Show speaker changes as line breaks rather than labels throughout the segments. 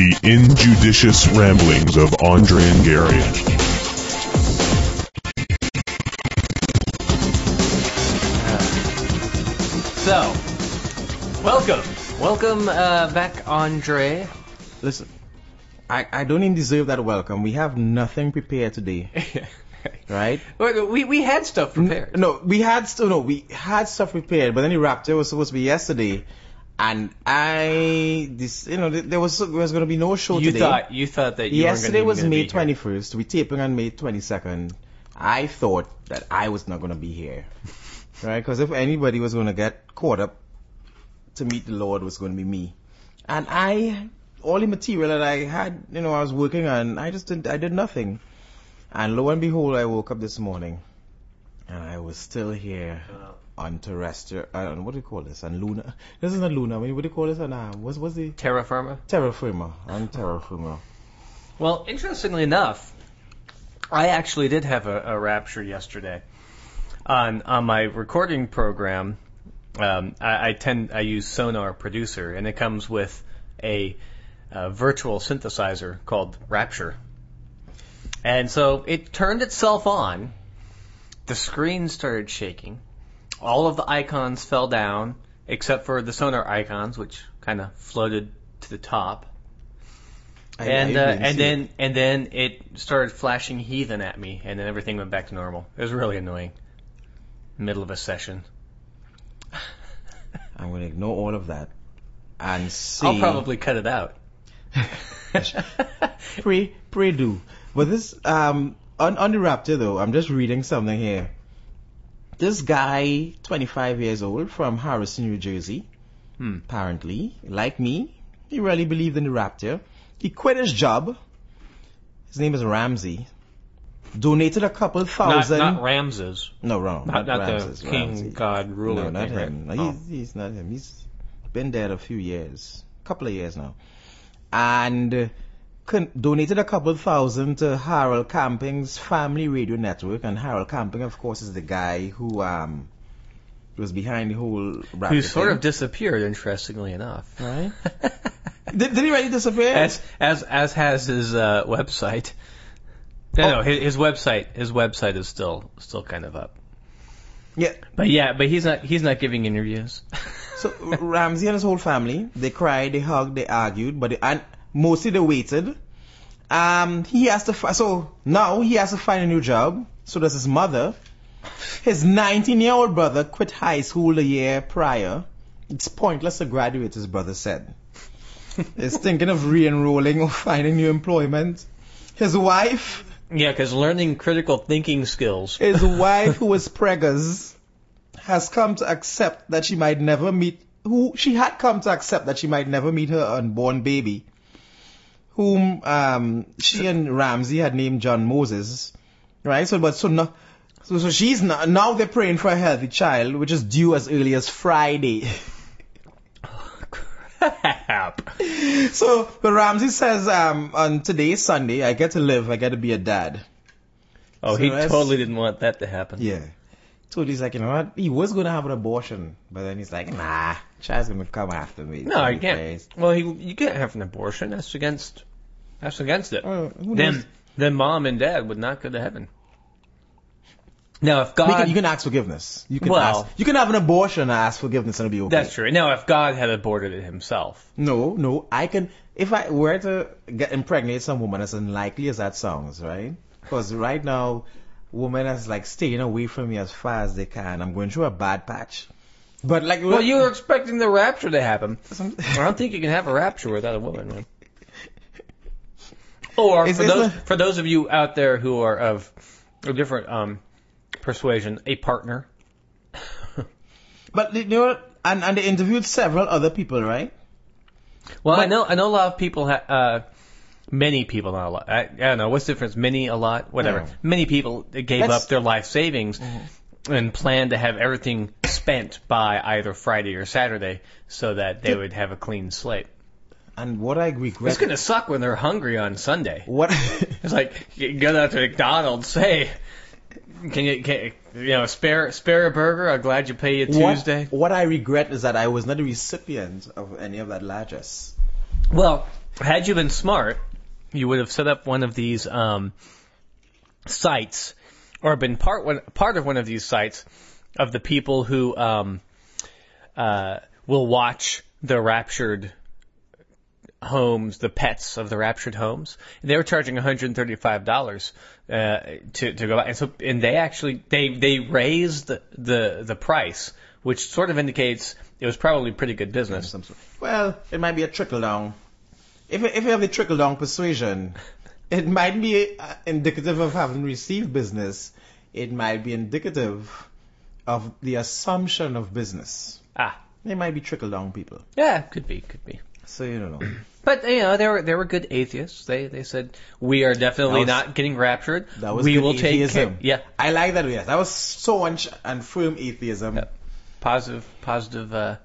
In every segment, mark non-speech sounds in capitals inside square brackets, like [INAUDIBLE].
The injudicious ramblings of Andre and Gary.
So, welcome, welcome uh, back, Andre.
Listen, I, I don't even deserve that welcome. We have nothing prepared today, [LAUGHS] right?
Wait, we we had stuff prepared.
No, we had st- no, we had stuff prepared, but then the rapture was supposed to be yesterday, and I this you know there was there was going to be no show
you
today.
thought you thought that you
yesterday was May twenty first. We taping on May twenty second. I thought that I was not going to be here, [LAUGHS] right? Because if anybody was going to get caught up to meet the Lord, was going to be me. And I, all the material that I had, you know, I was working on, I just didn't, I did nothing. And lo and behold, I woke up this morning, and I was still here on terrestrial. Uh, what do you call this? On Luna. This is not Luna. What do you call this? On um, what's what's the
Terra Firma.
terra firma? On terra firma.
Well, interestingly enough, I actually did have a, a rapture yesterday. On on my recording program, um, I, I tend I use Sonar Producer, and it comes with a, uh virtual synthesizer called Rapture. And so it turned itself on. The screen started shaking. All of the icons fell down, except for the sonar icons, which kind of floated to the top
I-
and
I
uh, and then
it.
and then it started flashing heathen at me, and then everything went back to normal. It was really annoying. Middle of a session.
I'm going to ignore all of that and see.
I'll probably cut it out.
pray, pray do. But this, um, on, on the rapture though, I'm just reading something here. This guy, 25 years old, from Harrison, New Jersey,
Hmm.
apparently, like me, he really believed in the rapture. He quit his job. His name is Ramsey. Donated a couple
Not,
thousand.
not Ramses.
no, wrong.
Not, not
Ramses,
the king,
Ramsey.
god, ruler.
No, not
thing, right?
him. No,
Oh.
he's, he's not him. He's been dead a few years, a couple of years now, and donated a couple thousand to Harold Camping's Family Radio Network. And Harold Camping, of course, is the guy who um was behind the whole.
Who sort of disappeared, interestingly enough.
right? [LAUGHS] did, did he really disappear?
As as as has his uh, website. No,
Oh.
no, his, his website his website is still still kind of up.
yeah.
But yeah, but he's not he's not giving interviews.
So Ramsey and his whole family, they cried, they hugged, they argued, but they, and mostly they waited. Um, he has to, fi- so now he has to find a new job. So does his mother. His 19 year old brother quit high school the year prior. It's pointless to graduate, his brother said. [LAUGHS] He's thinking of re-enrolling or finding new employment. His wife,
yeah, because learning critical thinking skills.
his [LAUGHS] wife who was preggers has come to accept that she might never meet who she had come to accept that she might never meet her unborn baby whom um she and Ramsey had named John Moses right so but so no, so, so she's not, now they're praying for a healthy child which is due as early as Friday [LAUGHS]
Crap.
so but Ramsey says um on today's Sunday I get to live I get to be a dad
Oh,
So
he totally didn't want that to happen.
Yeah. So he's like, you know what? He was gonna have an abortion, but then he's like, nah, child's gonna come after me.
No,
to
you
be
can't.
praised.
Well, he, you can't have an abortion. That's against. That's against it.
Uh, who knows?
then, then mom and dad would not go to heaven. Now, if
You
God,
can, you can ask forgiveness. You can
Well-
ask. You can have an abortion and ask forgiveness and it'll be okay.
that's true. Now, if God had aborted it himself,
No, no. I can. If I were to get impregnate some woman as unlikely as that sounds, right? Because right now, women as like staying away from me as far as they can. I'm going through a bad patch. But like,
well, you were expecting the rapture to happen. [LAUGHS] I don't think you can have a rapture without a woman, man. Or for those
the-
for those of you out there who are of a different um, persuasion, a partner.
But you know, and and they interviewed several other people, right?
Well, I know I know a lot of people. Ha- uh, many people, not a lot. I, I don't know what's the difference. Many, a lot, whatever.
Yeah.
Many people gave
That's- Mm-hmm.
up their life savings and planned to have everything spent by either Friday or Saturday, so that they would have a clean slate.
And what I regret.
It's gonna suck when they're hungry on Sunday.
What? [LAUGHS]
It's like you go out to McDonald's, hey, can you, can, you know, spare spare a burger? I'm glad you pay you Tuesday.
What, what I regret is that I was not a recipient of any of that largesse.
Well, had you been smart, you would have set up one of these um, sites, or been part one, part of one of these sites of the people who um, uh, will watch the raptured homes, the pets of the raptured homes. They were charging $135 uh, to to go out, and so and they actually they they raised the the, the price, which sort of indicates it was probably pretty good business.
Well, it might be a trickle down. If if you have the trickle down persuasion, it might be uh, indicative of having received business. It might be indicative of the assumption of business.
Ah,
They might be trickle down people.
yeah, could be, could be.
So you don't know. [CLEARS THROAT]
But you know, they were they were good atheists. They they said we are definitely
was-
not getting raptured.
That was
we
good
will take care.
atheism.
Yeah,
I like that. Yes, that was so much and firm atheism.
Yeah. positive, positive, uh,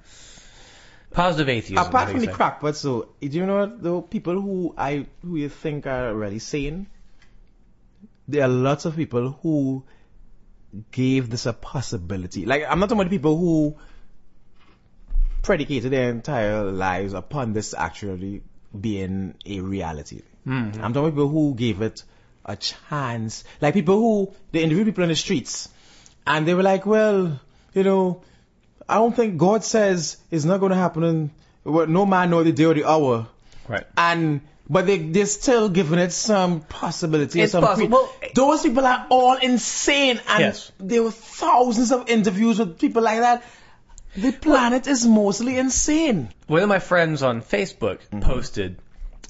positive atheism.
Apart from the crackpots, so do you know what, though people who I who you think are really sane? There are lots of people who gave this a possibility. Like I'm not talking about people who predicated their entire lives upon this actually being a reality.
Mm.
I'm talking about people who gave it a chance. Like people who they interviewed people in the streets and they were like, well, you know, I don't think God says it's not going to happen in well, no man know the day or the hour.
Right.
And but they they're still giving it some possibility.
It's
some
possible.
Those people are all insane, and
Yes.
there were thousands of interviews with people like that. The planet is mostly insane.
One of my friends on Facebook
Mm-hmm.
posted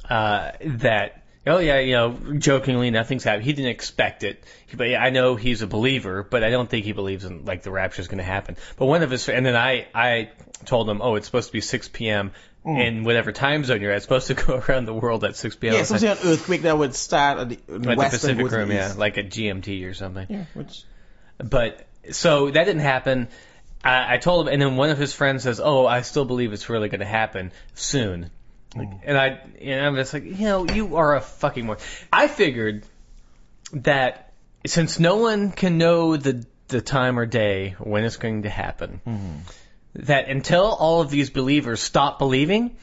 uh, that. Oh yeah, you know, jokingly, nothing's happened. He didn't expect it, but yeah, I know he's a believer, but I don't think he believes in like the rapture is going to happen. But one of his, and then I, I told him, oh, it's supposed to be 6 p.m. in whatever time zone you're at. It's supposed to go [LAUGHS] around the world at 6 p.m.
Mm. Yeah,
I said,
something an earthquake that would start at the,
at the Pacific
to
Rim, yeah, like at GMT or something.
Yeah, which
But so that didn't happen. I, I told him, and then one of his friends says, "Oh, I still believe it's really going to happen soon." Like, mm-hmm. And I, and I'm just like, you know, you are a fucking moron. I figured that since no one can know the the time or day when it's going to happen, mm-hmm. that until all of these believers stop believing.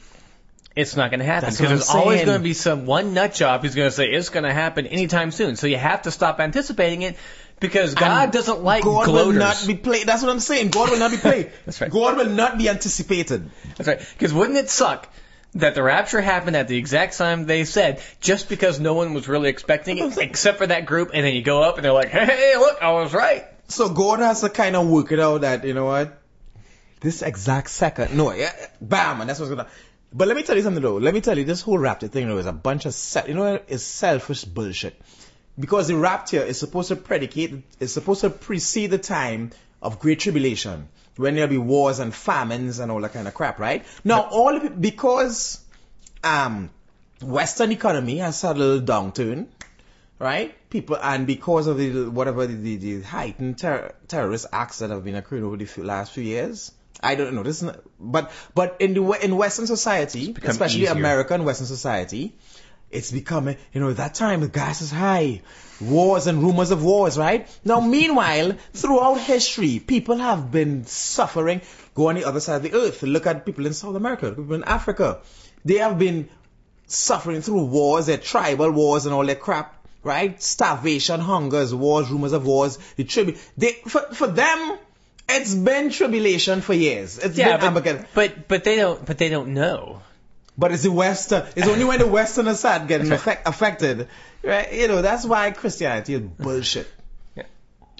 It's not going to happen
That's
because there's
I'm
always
saying.
going to be some one nut job who's going to say it's going to happen anytime soon. So you have to stop anticipating it because God doesn't like
God
gloaters.
will not be played. That's what I'm saying. God will not be played. [LAUGHS]
That's right.
God will not be anticipated.
That's right. Because wouldn't it suck that the rapture happened at the exact time they said, just because no one was really expecting it, except for that group, and then you go up and they're like, hey, look, I was right.
So God has to kind of work it out that, you know what? This exact second. No, yeah, bam, and that's what's gonna. But let me tell you something though. Let me tell you, this whole rapture thing though is a bunch of, se- you know, it's selfish bullshit. Because the rapture is supposed to predicate, is supposed to precede the time of great tribulation, when there'll be wars and famines and all that kind of crap, right? Now, all it, because, um, Western economy has had a little downturn, right? People and because of the whatever the, the, heightened ter- terrorist acts that have been occurring over the few, last few years. I don't know. This is not, but but in the in Western society, especially
easier.
American Western society, it's becoming you know that time the gas is high, wars and rumors of wars, right? Now, meanwhile, throughout history, people have been suffering. Go on the other side of the earth. Look at people in South America, people in Africa. They have been suffering through wars, their tribal wars and all that crap, right? Starvation, hungers, wars, rumors of wars, the tribu- they, for, for them, it's been tribulation for years. It's
Yeah,
been
but, but but they don't but they don't know.
But it's the Western, it's only when the Westerners start getting affect, affected, right? You know, that's why Christianity is bullshit.
Yeah.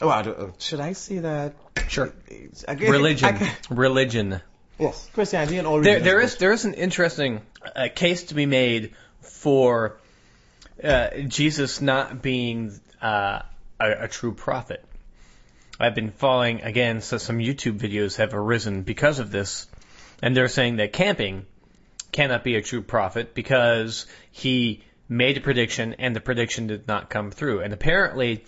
Oh, I don't- uh, should I say that?
Sure. Religion, religion.
yes, Christianity and all
There, there is there is an interesting uh, case to be made for uh, Jesus not being uh, a, a true prophet. I've been following again, so some YouTube videos have arisen because of this, and they're saying that camping cannot be a true prophet because he made a prediction and the prediction did not come through. And apparently,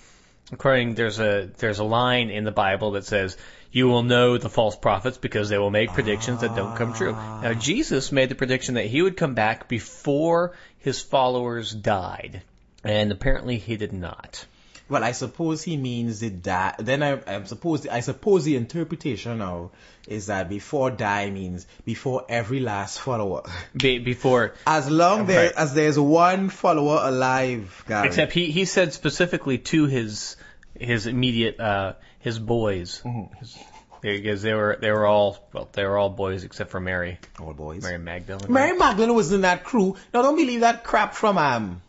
according there's a there's a line in the Bible that says you will know the false prophets because they will make predictions that don't come true. Now Jesus made the prediction that he would come back before his followers died. And apparently he did not.
Well, I suppose he means the die. Then I, I'm supposed. I suppose the interpretation now is that before die means before every last follower. [LAUGHS]
Be, before,
As long there as there's one follower alive, Gary.
except he he said specifically to his his immediate uh his boys.
Mm-hmm.
His- because they were they were all well they were all boys except for Mary
all boys.
Mary Magdalene.
Mary Magdalene was in that crew. Now don't believe that crap from um.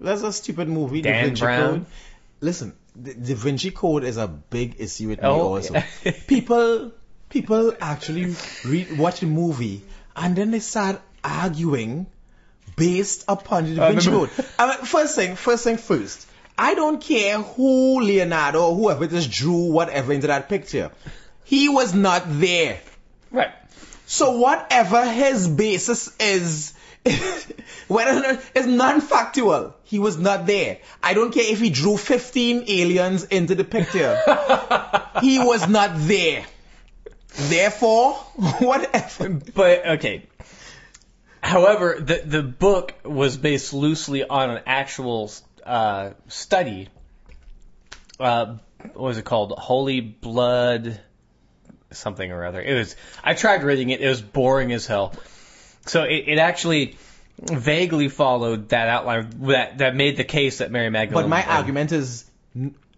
That's a stupid movie.
Dan Brown?
Code. Listen, the Da Vinci Code is a big issue with me
Oh,
also.
yeah.
people, people actually read, watch the movie and then they start arguing based upon the Da Vinci Code. I mean, first thing, first thing first. I don't care who Leonardo or whoever just drew whatever into that picture. He was not there.
Right.
So whatever his basis is, whether not it's non-factual. He was not there. I don't care if he drew 15 aliens into the picture. [LAUGHS] he was not there. Therefore, [LAUGHS] whatever.
But okay. However, the the book was based loosely on an actual uh, study. Uh, what was it called? Holy Blood, something or other. It was. I tried reading it. It was boring as hell. So it, it actually vaguely followed that outline that that made the case that Mary Magdalene.
But my argument is,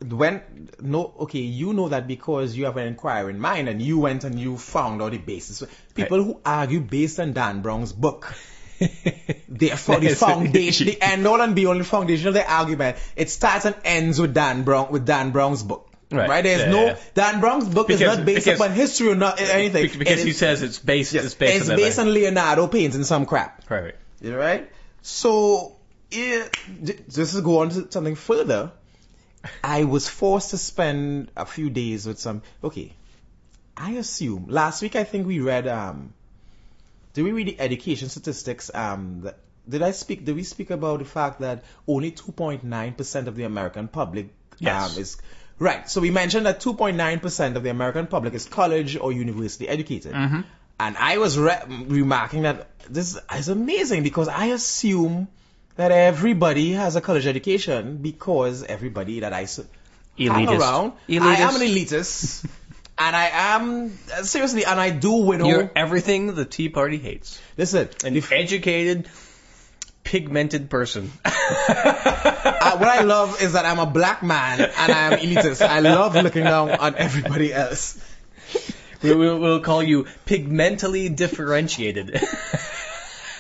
when no, okay, you know that because you have an inquiring mind and you went and you found out the basis. People who argue based on Dan Brown's book. [LAUGHS] Therefore, the foundation, the end all and be all, foundation of the argument, it starts and ends with Dan Brown, with Dan Brown's book.
Right.
There's
Yeah,
no,
yeah.
Dan Brown's book
Because-
is not based
because-
upon history or not anything.
Because
It
he
is-
says it's based.
yes,
it's based
it's
on
based on Leonardo painting some crap.
Right. right.
You know, right? So, yeah, j- just to go on to something further, I was forced to spend a few days with some. Okay, I assume last week I think we read. Um, did we read the education statistics? Um, did I speak? Did we speak about the fact that only 2.9 percent of the American public
Yes.
um, is right? So we mentioned that 2.9 percent of the American public is college or university educated.
Mm-hmm.
And I was re- remarking that this is amazing because I assume that everybody has a college education because everybody that I s- hang
Elitist.
around, I
Elitist.
am an elitist, [LAUGHS] and I am uh, seriously, and I do winnow.
You're everything the Tea Party hates.
Listen,
and
if-
educated, pigmented person. [LAUGHS]
uh, what I love is that I'm a black man and I am elitist. I love looking down on everybody else.
we, we'll, we'll call you pigmentally differentiated.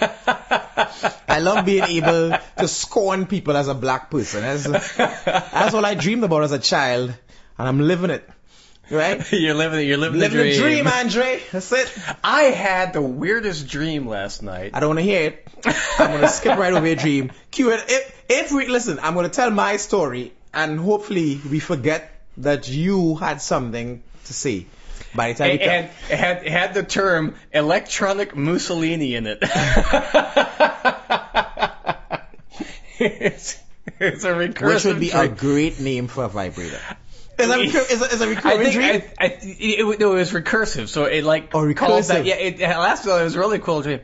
I love being able to scorn people as a black person. That's, that's all I dreamed about as a child, and I'm living it. Right? [LAUGHS]
you're living, you're living,
Living
the
the
dream.
dream, Andre. That's it.
I had the weirdest dream last night.
I don't want to hear it. I'm gonna skip right over your dream. Cue it. If, if we listen, I'm gonna tell my story, and hopefully we forget that you had something to say by the time
It
you
had, it had, it had the term electronic Mussolini in it. [LAUGHS] it's, it's a recursive
which would be a great name for a vibrator. Is a, recur- is a, is a
I
recurring
think
dream?
I, I, it, no, it was recursive, so it like
Oh,
called that- yeah, it, it lasted. It was a really cool dream,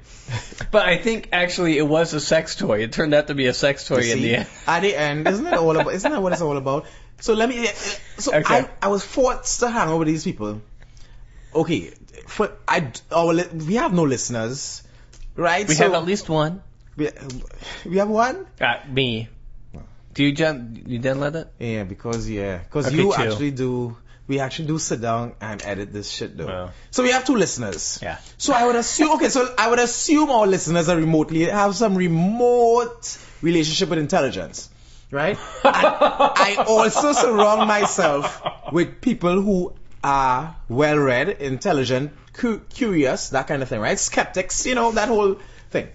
but I think actually it was a sex toy. It turned out to be a sex toy
You
in the end.
At the end, isn't it all about? Isn't that what it's all about? So let me. So
Okay.
I, I was forced to hang out with these people. Okay, for I our we have no listeners, right?
We
so
have at least one.
we, we have one.
Uh, me. Do you John? You let it?
Yeah, because yeah, because
Okay,
you
two.
actually do. We actually do sit down and edit this shit though.
Wow.
So we have two listeners.
Yeah.
So I would assume, okay, so I would assume our listeners are remotely, have some remote relationship with intelligence, right? [LAUGHS] And I also surround myself with people who are well read, intelligent, cu- curious, that kind of thing, right? Skeptics, you know, that whole thing.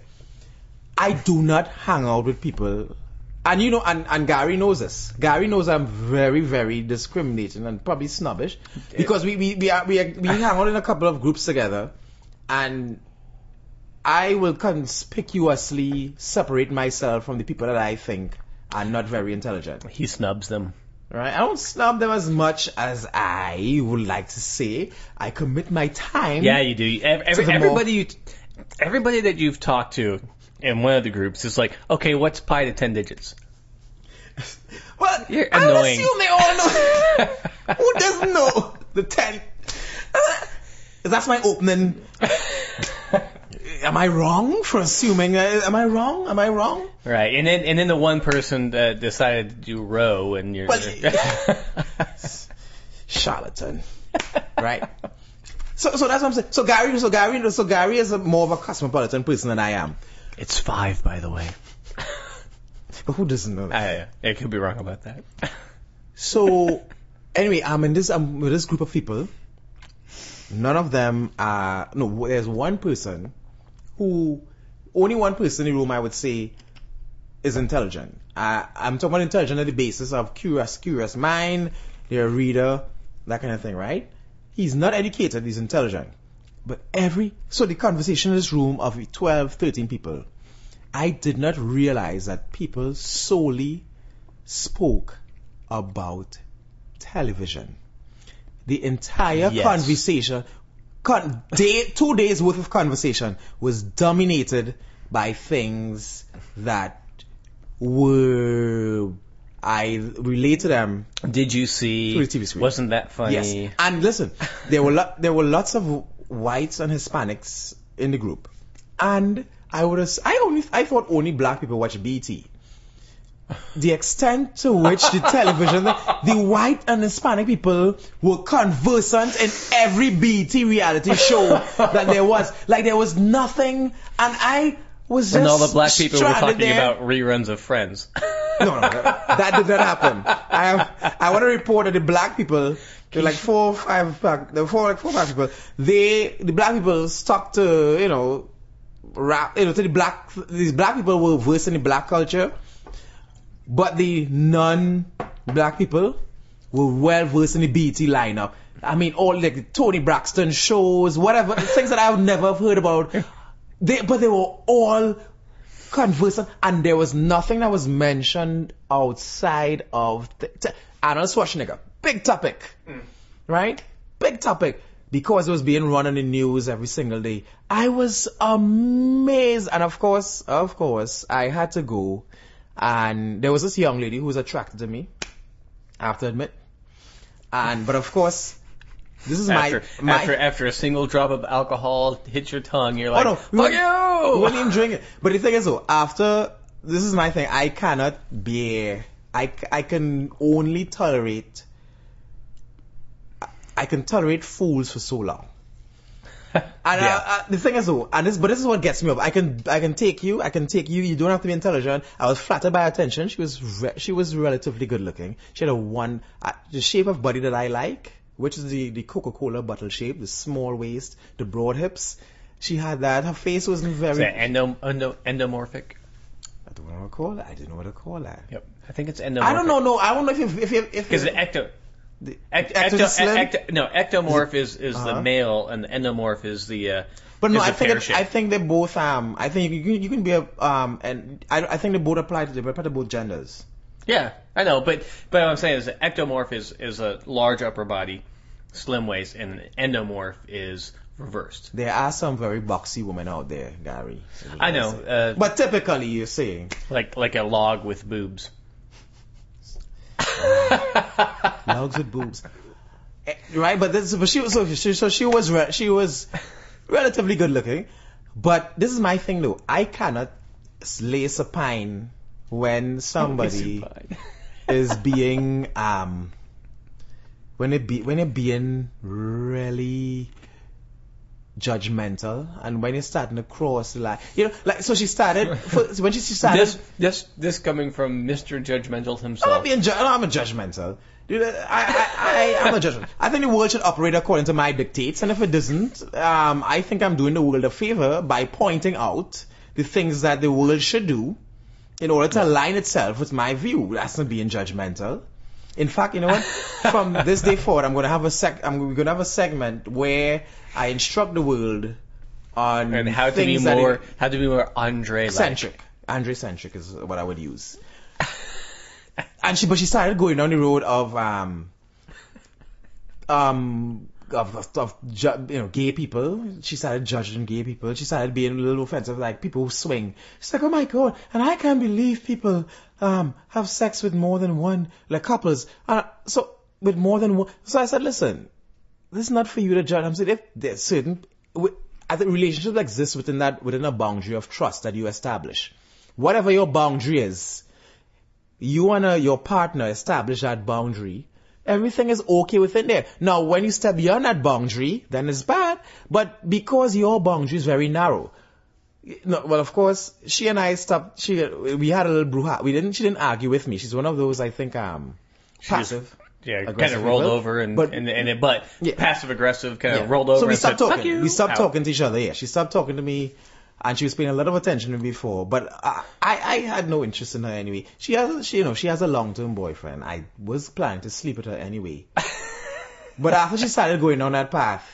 I do not hang out with people. And you know, and, and Gary knows this. Gary knows I'm very, very discriminating and probably snobbish because we we we, are, we, are, we hang out in a couple of groups together, and I will conspicuously separate myself from the people that I think are not very intelligent.
He snubs them.
Right? I don't snub them as much as I would like to say. I commit my time.
Yeah, you do. Ev- Every,
more-
everybody you, everybody that you've talked to in one of the groups is like, okay, what's pi to ten digits? [LAUGHS]
Well,
You're
I would
annoying.
assume they all know. [LAUGHS] Who doesn't know the ten? [LAUGHS] That's my opening. Am I wrong for assuming? Uh, am I wrong? Am I wrong?
Right, and then and then the one person that decided to do row, and you're.
Well, Charlatan, right? So, so that's what I'm saying. So Gary, so Gary, so Gary is a more of a cosmopolitan person than I am.
It's five, by the way.
But [LAUGHS] who doesn't know that?
Ah, I, I could be wrong about that.
So, anyway, I'm in this, I'm with this group of people. None of them are, no, there's one person who, only one person in the room I would say is intelligent. I, I'm talking about intelligent on the basis of curious, curious mind, they're a reader, that kind of thing, right? He's not educated, he's intelligent. But every, so the conversation in this room of 12, 13 people, I did not realize that people solely spoke about television. The entire
Yes.
conversation, con- day, two days worth of conversation was dominated by things that were, I relate to them
Did you see?
Through the TV screen.
Wasn't that funny?
Yes. And listen, there were lo- there were lots of whites and Hispanics in the group, and I would have I only I thought only black people watch BET. The extent to which the [LAUGHS] television, the white and Hispanic people were conversant in every BET reality show that there was. Like there was nothing, and I was just
And all the black people were talking
there.
about reruns of Friends.
No, no, that, that did not happen. [LAUGHS] I I want to report that the black people, there were like four, five, black, there were four, like four, five people. They, the black people stuck to, you know, rap, you know, to the black, these black people were versed in the black culture, but the non-black people were well versed in the BET lineup. I mean, all like the Toni Braxton shows, whatever, things that I've never heard about. [LAUGHS] They, but they were all conversant, and there was nothing that was mentioned outside of the, Arnold Schwarzenegger. Big topic, mm. right? Big topic because it was being run on the news every single day. I was amazed, and of course, of course, I had to go, and there was this young lady who was attracted to me. I have to admit, and but of course, this is
After,
my my
after after a single drop of alcohol hits your tongue, you're like,
Oh no,
"Fuck you!"
We weren't even drinking. But the thing is though, after, this is my thing, I cannot bear, I, I can only tolerate, I can tolerate fools for so long. [LAUGHS] And
Yeah.
uh, uh, the thing is though, and this, but this is what gets me up. I can, I can take you, I can take you, you don't have to be intelligent. I was flattered by her attention. She was, re- she was relatively good looking. She had a one, uh, the shape of body that I like, which is the, the Coca-Cola bottle shape, the small waist, the broad hips. She had that. Her face wasn't very.
Is that endo, endo, endomorphic?
I don't know what to call that. I didn't know what to call that.
Yep. I think it's endomorphic.
I don't know. No, I don't know if if if, if,
Because
the
ecto,
the,
ect,
ecto
ecto, no, ectomorph is is
Uh-huh.
the male, and the endomorph is the. Uh,
But no, I think it. I think they both um I think you can you can be a um and I I think they both apply to they apply to both genders.
Yeah, I know, but but what I'm saying is that ectomorph is is a large upper body, slim waist, and endomorph is reversed.
There are some very boxy women out there, Gary.
I know, uh,
But typically, you're saying
like like a log with boobs. [LAUGHS]
logs with boobs, Eh, right? But this, but she was so she, so she was re- she was relatively good looking. But this is my thing though. I cannot s- a pine when somebody [LAUGHS] is being um when it be when it being really judgmental and when it's starting to cross the line you know like so she started for, [LAUGHS] when she started
This this this coming from Mr. Judgmental himself
I'm being ju- I'm a judgmental Dude, I, I, I, I'm a judgmental. I think the world should operate according to my dictates, and if it doesn't, um, I think I'm doing the world a favor by pointing out the things that the world should do in order to align itself with my view. That's not being judgmental. In fact, you know what? From [LAUGHS] this day forward, I'm going to have a sec. I'm going to have a segment where I instruct the world on
and how to be more
it-
how to be more Andre
centric. Andre centric is what I would use. and she, but she started going down the road of um, um, of, of, of ju- you know gay people. She started judging gay people. She started being a little offensive, like people who swing. She's like, oh my god, and I can't believe people um have sex with more than one like couples. Uh, so with more than one. So I said, listen, this is not for you to judge. I'm saying if there's certain, I think relationships exist within that within a boundary of trust that you establish. Whatever your boundary is, you and uh, your partner establish that boundary. Everything is okay within there. Now, when you step beyond that boundary, then it's bad. But because your boundary is very narrow, no, well, of course, she and I stopped. She, we had a little brouhaha. We didn't. She didn't argue with me. She's one of those, I think, um, passive.
Yeah, kind of rolled
people.
over and
But-
and and it, but
Yeah.
passive aggressive kind of
Yeah.
rolled over.
So we
and
stopped
said,
talking. We stopped
Out.
talking to each other. Yeah, she stopped talking to me, and she was paying a lot of attention to me before. But I, I, I had no interest in her anyway. She has, she, you know, she has a long-term boyfriend. I was planning to sleep with her anyway. [LAUGHS] but after she started going on that path,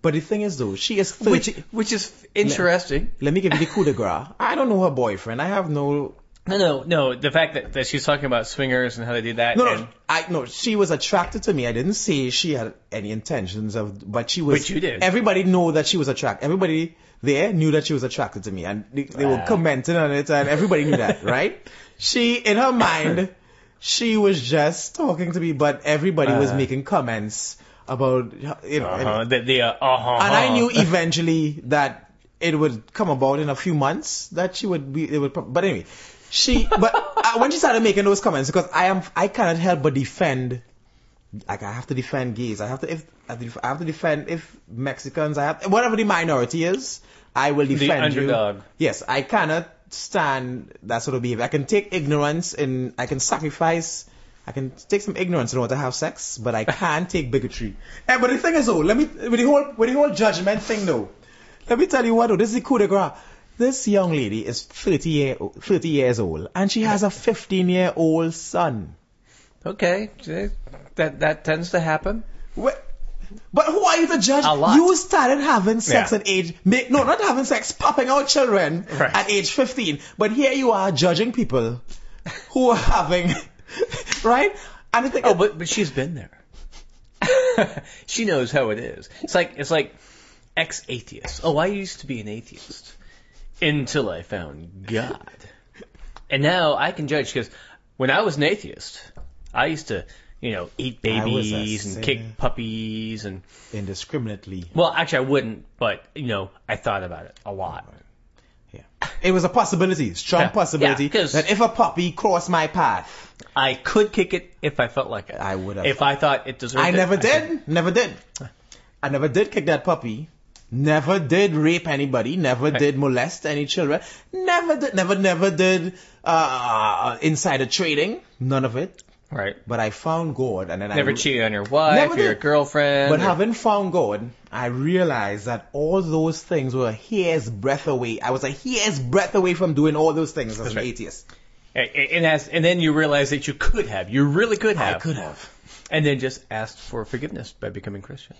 but the thing is though, she is 30.
which which is interesting.
let me give you the coup de grace. I don't know her boyfriend. I have no.
No, no, no. The fact that, that she's talking about swingers and how they do that.
No,
and,
no, I no. She was attracted to me. I didn't say she had any intentions of, but she was.
But you did.
Everybody know that she was attracted. Everybody there knew that she was attracted to me, and they, they were commenting on it, and everybody knew that, [LAUGHS] right? She, in her mind, she was just talking to me, but everybody was
Uh.
making comments about, you know.
uh-huh, the, the uh, uh-huh.
And I knew eventually that it would come about in a few months that she would be. It would. But anyway, she. But uh, when she started making those comments, because I am, I cannot help but defend. Like I have to defend gays. I have to. If I have to, def- I have to defend if Mexicans. I have whatever the minority is. I will defend you. Yes, I cannot stand that sort of behavior. I can take ignorance and I can sacrifice. I can take some ignorance in order to have sex, but I can't take bigotry. And [LAUGHS] eh, but the thing is, though, let me with the whole with the whole judgment thing, though. Let me tell you what, though. This is the coup de grace. This young lady is 30 year 30 years old, and she has a 15 year old son.
Okay, that that tends to happen.
But who are you to judge? You started having sex
Yeah.
at age, no, not having sex, popping out children
Right.
at age 15. But here you are judging people who are having, [LAUGHS] right? And I think,
Oh, but but she's been there. [LAUGHS] she knows how it is. It's like it's like ex atheist. Oh, I used to be an atheist until I found God, and now I can judge because when I was an atheist, I used to you know eat
I was a
babies and kick puppies and
indiscriminately.
well, actually I wouldn't, but you know I thought about it a lot.
Yeah. It was a possibility, strong
Yeah.
possibility,
Yeah,
that if a puppy crossed my path,
I could kick it if I felt like it.
I would have.
If I thought it deserved it.
I
it.
never did. Never did. I never did kick that puppy. Never did rape anybody. Never did molest any children. Never did. Never, never did uh, insider trading. None of it.
Right.
But I found God, and then
Never
I never
cheated on your wife or your girlfriend.
But
or-
having found God, I realized that all those things were a hair's breadth away. I was a hair's breadth away from doing all those things as an
right.
atheist.
And, and, as, and then you realize that you could have. You really could have.
I could have.
And then just asked for forgiveness by becoming Christian.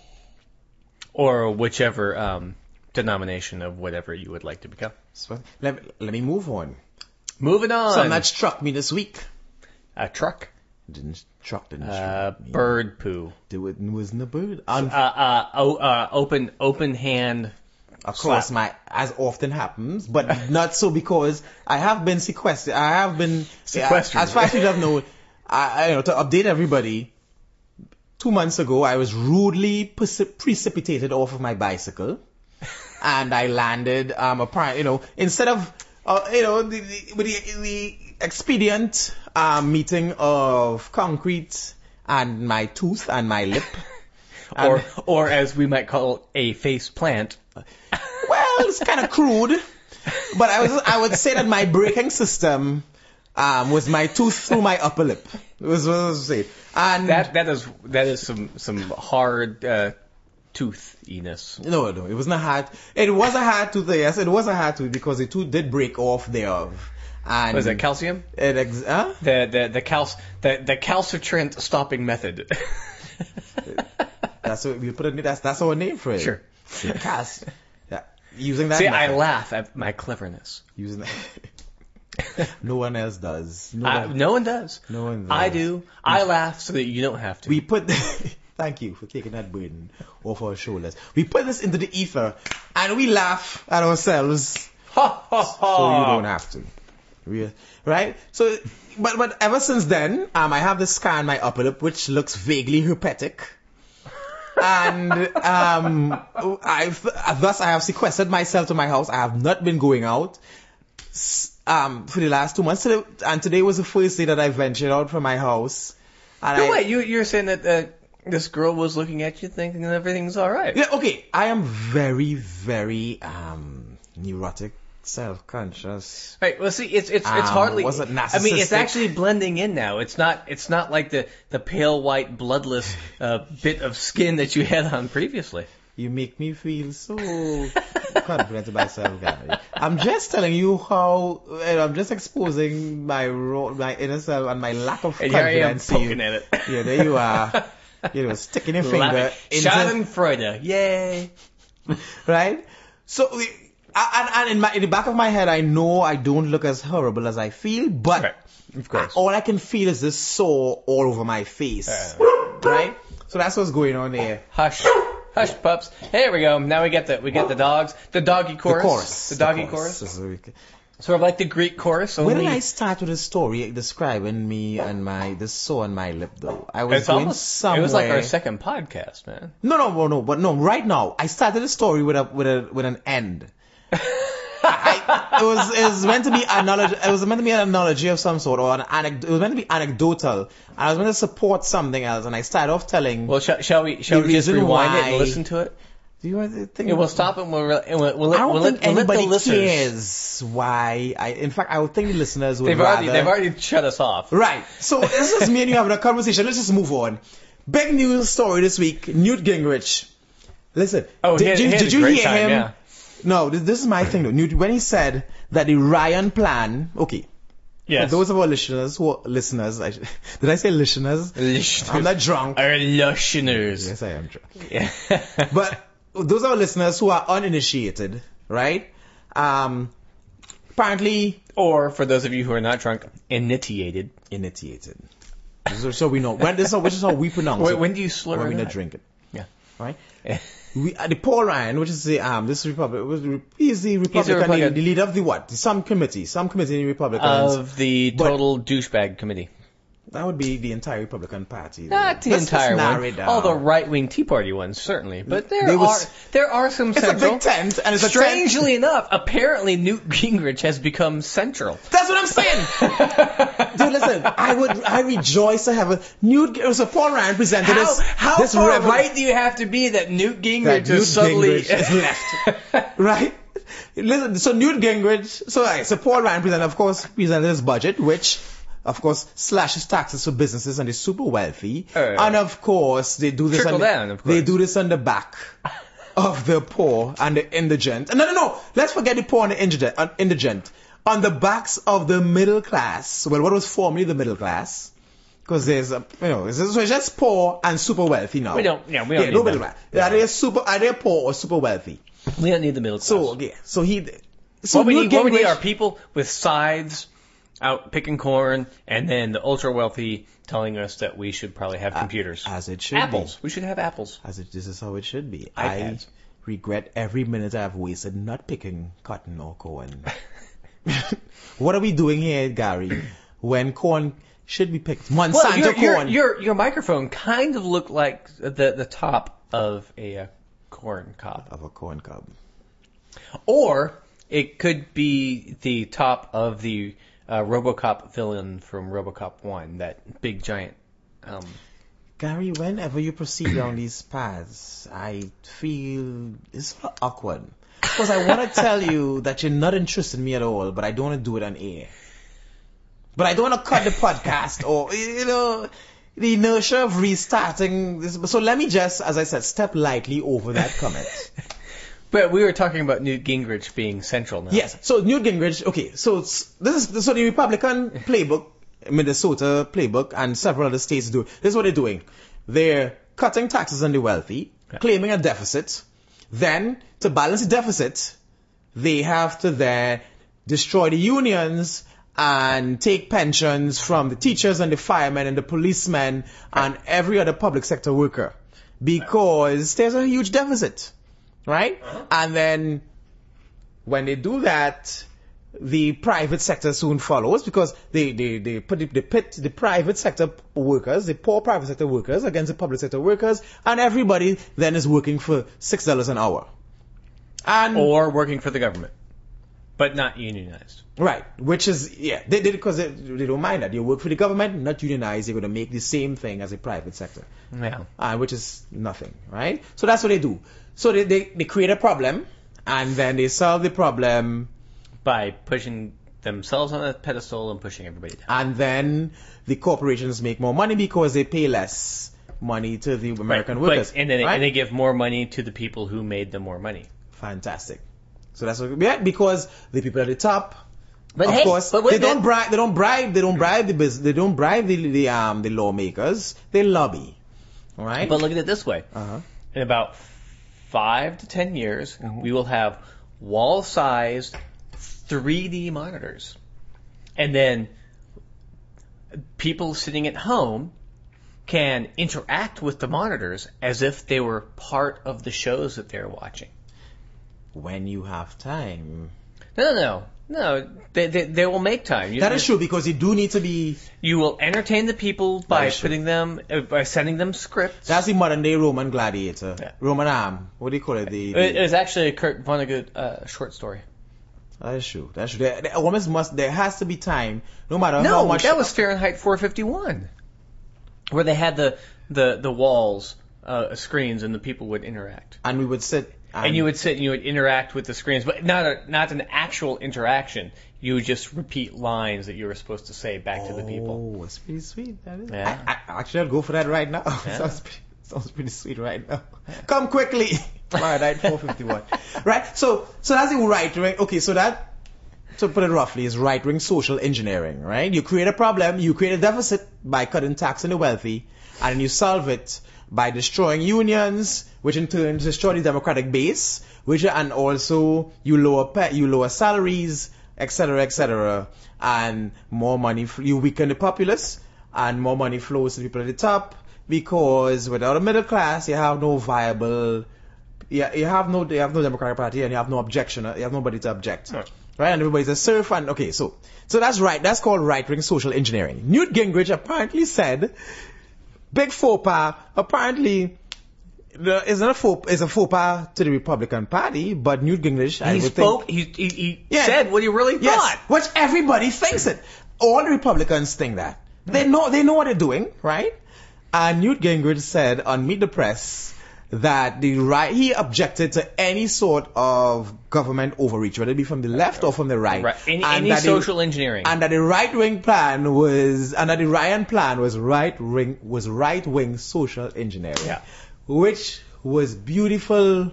Or whichever um, denomination of whatever you would like to become.
So let, let me move on.
Moving on.
Something that struck me this week.
A truck.
Didn't struck didn't
Uh, bird poo.
It wasn't a bird. Un-
Uh, uh, o- uh, open, open hand.
Of course, my as often happens, but [LAUGHS] not so because I have been sequestered. I have been
Sequestered.
As far as you have known, I, I you know to update everybody. Two months ago, I was rudely precip- precipitated off of my bicycle, and I landed. Um, apparently, you know, instead of uh, you know the, the, with the, the expedient um, meeting of concrete and my tooth and my lip. [LAUGHS]
Or, or as we might call a face plant.
Well, it's kind of crude, but I was I would say that my braking system um, was my tooth through my upper lip. It was what I was saying. And
That, that is, that is some, some hard, uh, toothiness.
no, no, it wasn't a hard. It was a hard tooth. Yes, it was a hard tooth because the tooth did break off thereof. And
Was it calcium?
It ex- huh?
The the the cal the the calcitrant stopping method. [LAUGHS]
That's what we put it. That's that's our name for it.
Sure.
Using that.
See, I laugh at my cleverness.
Using that. [LAUGHS] no one else does. No
I,
one.
no one does.
No one
I do. I laugh so that you don't have to.
we put [LAUGHS] Thank you for taking that burden off our shoulders. We put this into the ether and we laugh at ourselves
Ha ha ha.
so you don't have to. Real- Right? So, but, but ever since then, um, I have this scar on my upper lip which looks vaguely herpetic. and um, I've thus I have sequestered myself to my house. I have not been going out um, for the last two months, and today was the first day that I ventured out from my house. And
No,
I,
wait, you, you're saying that uh, this girl was looking at you thinking that everything's alright.
Yeah, okay. I am very, very um neurotic, self-conscious.
Right. Well, see, it's it's it's
Um,
hardly.
was it
I mean, it's actually blending in now. It's not. It's not like the the pale white bloodless uh, bit of skin that you had on previously.
You make me feel so [LAUGHS] confident about myself, Gary. I'm just telling you how I'm just exposing my my inner self and my lack of
And here I am
confidence.
poking at it.
Yeah, there you are. You know, sticking your finger into
Schadenfreude. Yay. [LAUGHS]
right? So, and, and in my in the back of my head, I know I don't look as horrible as I feel, but
Right. Of course.
all I can feel is this sore all over my face,
Uh.
right? So that's what's going on there.
Hush. Hush, pups. Here we go. Now we get the we get the dogs. The doggy chorus.
The chorus.
The doggy
chorus.
chorus.
This is a week-
Sort of like the Greek chorus. Only
When did I start with a story describing me and my the sore on my lip though? I was
it's
going
almost.
somewhere.
It was like our second podcast, man.
No, no, no, no, but no. Right now, I started a story with a with a with an end. I, it was it was meant to be analogy. It was meant to be an analogy of some sort, or an anec- It was meant to be anecdotal. I was meant to support something else, and I started off telling.
Well, shall, shall we? Shall we just rewind it and listen to it?
do you want to think?
Yeah, we'll stop it. And we'll, re- and we'll, we'll,
I don't
we'll,
think
let, let
anybody
listeners.
cares why. I, in fact, I would think the listeners would
They've
rather.
already they've already shut us off.
Right. So this is me and you having a conversation. Let's just move on. Big news story this week: Newt Gingrich. Listen.
Oh,
did,
had,
you- did you hear
time,
him?
Yeah.
No, this, this is my thing though. Newt, when he said that the Ryan plan, okay,
Yes.
for those of our listeners who are listeners, I, [LAUGHS] did I say listeners?
Listeners.
I'm not drunk.
Our listeners.
Yes, I am drunk.
Yeah. [LAUGHS]
But those are our listeners who are uninitiated, right? Um, apparently
or for those of you who are not drunk, initiated.
initiated. So, so we know when this is how, which is how we pronounce
Wait,
it.
when do you slur
when we not drink it.
Yeah.
Right? We, uh, the Paul Ryan, which is the um, this Republic, was he's the Republican,
Republican.
The, the leader of the what? Some committee, some committee in the Republicans.
Of the total douchebag committee.
that would be the entire Republican Party.
Not the
Let's- let's
entire one. All the right wing Tea Party ones, certainly. But there
They
are
was-
there are some
It's a big tent, and it's.
Strangely enough, apparently Newt Gingrich has become central.
That's what I'm saying. [LAUGHS] Dude, listen, I would, I rejoice to have a Newt. So Paul Ryan presented
How,
this.
how
this
far
revel-
right do you have to be that Newt Gingrich
that Newt
suddenly
Gingrich is left, [LAUGHS] right? Listen, so Newt Gingrich, so right, so Paul Ryan presented, of course, presented his budget, which, of course, slashes taxes for businesses and the super wealthy,
Uh,
and of course they do this. On the,
down.
They do this on the back of the poor and the indigent. And No, no, no. Let's forget the poor and the indigent. Uh, indigent. On the backs of the middle class. Well, what was formerly the middle class? Because uh, there's a, you know, it's, so it's just poor and super wealthy now.
We don't- yeah, we don't
yeah,
need
no middle. Are they super? Are they poor or super wealthy?
we don't need the middle class.
So yeah, so he. So
what we need, what we need are people with scythes out picking corn, and then the ultra wealthy telling us that we should probably have computers.
as it should
apples. We should have apples.
As it, this is how it should be.
iPads.
I regret every minute I've wasted not picking cotton or corn. [LAUGHS] [LAUGHS] what are we doing here, Gary? When corn should be picked, Monsanto
Well, your, your,
corn.
your your microphone kind of looked like the the top of a uh, corn cob,
of a corn cob.
or it could be the top of the uh, RoboCop villain from RoboCop One, that big giant. Um,
Gary, whenever you proceed down these paths, I feel it's awkward. Because I want to tell you that you're not interested in me at all, but I don't want to do it on air. But I don't want to cut the podcast or, you know, the inertia of restarting this. So let me just, as I said, step lightly over that comment. [LAUGHS]
but we were talking about Newt Gingrich being central now.
Yes. So Newt Gingrich. Okay. So this is so the Republican playbook, Minnesota playbook, and several other states do. This is what they're doing. They're cutting taxes on the wealthy, claiming a deficit. Then to balance the deficit, they have to then destroy the unions and take pensions from the teachers and the firemen and the policemen and every other public sector worker. because there's a huge deficit, right?
Uh-huh.
And then when they do that, the private sector soon follows because they, they, they put the, they pit the private sector workers, the poor private sector workers against the public sector workers, and everybody then is working for six dollars an hour. And
Or working for the government, but not unionized.
Right, which is yeah, they did because they, they don't mind that you work for the government, not unionized. They're going to make the same thing as a private sector,
Yeah.
uh, which is nothing, right? So that's what they do. So they, they they create a problem, and then they solve the problem,
By pushing themselves on a pedestal and pushing everybody down.
and then the corporations make more money because they pay less money to the American
But-
workers,
and then they,
right?
and they give more money to the people who made them more money.
Fantastic. So that's what yeah, because the people at the top.
But
of
hey,
course,
but
they don't bribe. They don't bribe. They don't bribe the business. They don't bribe the, the um the lawmakers. They lobby. All right.
But look at it this way.
uh-huh.
In about five to ten years, we will have wall-sized 3D monitors. And then people sitting at home can interact with the monitors as if they were part of the shows that they're watching.
When you have time.
No, no, no. No, they, they, they will make time. You,
That is true because you do need to be.
You will entertain the people by putting them, uh, by sending them scripts.
That's the modern day Roman gladiator.
Yeah.
Roman arm. What do you call it? The,
It,
the
it was actually a Kurt Vonnegut uh, short story.
That is true. That's true. There, there almost must. There has to be time, no matter how much.
No, that was Fahrenheit 451, where they had the the the walls uh, screens and the people would interact.
And we would sit. And,
And you would sit and you would interact with the screens, but not a, not an actual interaction. You would just repeat lines that you were supposed to say back to the people.
Oh, it's pretty sweet. That is.
Yeah.
I, I, actually, I'll go for that right now. [LAUGHS]
Yeah.
sounds, pretty, sounds pretty sweet right now. Come quickly. Fahrenheit 451. right. So, so that's the right wing. Okay. So that, to put it roughly, is right wing social engineering. Right. You create a problem. You create a deficit by cutting tax on the wealthy, and you solve it by destroying unions, which in turn destroy the democratic base, which and also you lower pay, you lower salaries, etc., etc., and more money. You weaken the populace, and more money flows to people at the top because without a middle class, you have no viable. Yeah, you have no, you have no democratic party, and you have no objection. You have nobody to object.
Right.
Right, and everybody's a serf, and okay, so so that's right. That's called right-wing social engineering. Newt Gingrich apparently said, big faux pas. Apparently, the, isn't a faux is a faux pas to the Republican Party, but Newt Gingrich, I
He
would
spoke.
think,
He, he, he
Yeah.
said what he really
yes,
thought.
which everybody thinks it. All Republicans think that. They hmm. know they know what they're doing, right? And Newt Gingrich said on Meet the Press that the right he objected to any sort of government overreach, whether it be from the left or from the right.
Right. Any,
And
any
that the-
social engineering.
and that the right wing plan was, and that the Ryan plan was right wing was right wing social engineering,
Yeah.
which was beautiful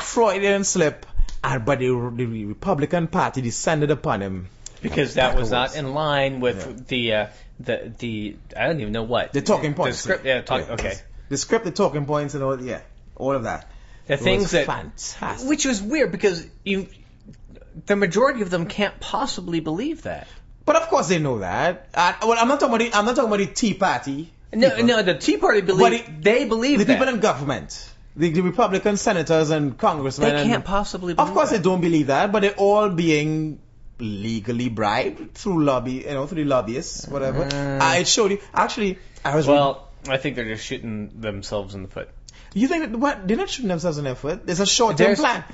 Freudian slip, and but the, the Republican Party descended upon him.
Because that was not in line with the uh, the the I don't even know what
The talking points.
The script. Yeah. Talk,
Yeah.
Okay.
The script, the talking points, and all, yeah, all of that.
The
It
things
was
that
fantastic.
which was weird because you the majority of them can't possibly believe that.
But of course they know that. And, well, I'm not talking about the, I'm not talking about the Tea Party.
No,
people.
no, the Tea Party believe
it-
they believe
the
that.
people in government, the, the Republican senators and congressmen.
they can't possibly. Believe
Of course,
that.
they don't believe that, but they're all being legally bribed through lobby, you know, through the lobbyists, whatever.
Uh.
I showed you. Actually, I was.
Well, I think they're just shooting themselves in the foot.
you think that what? They're not shooting themselves in their foot. There's a short-term plan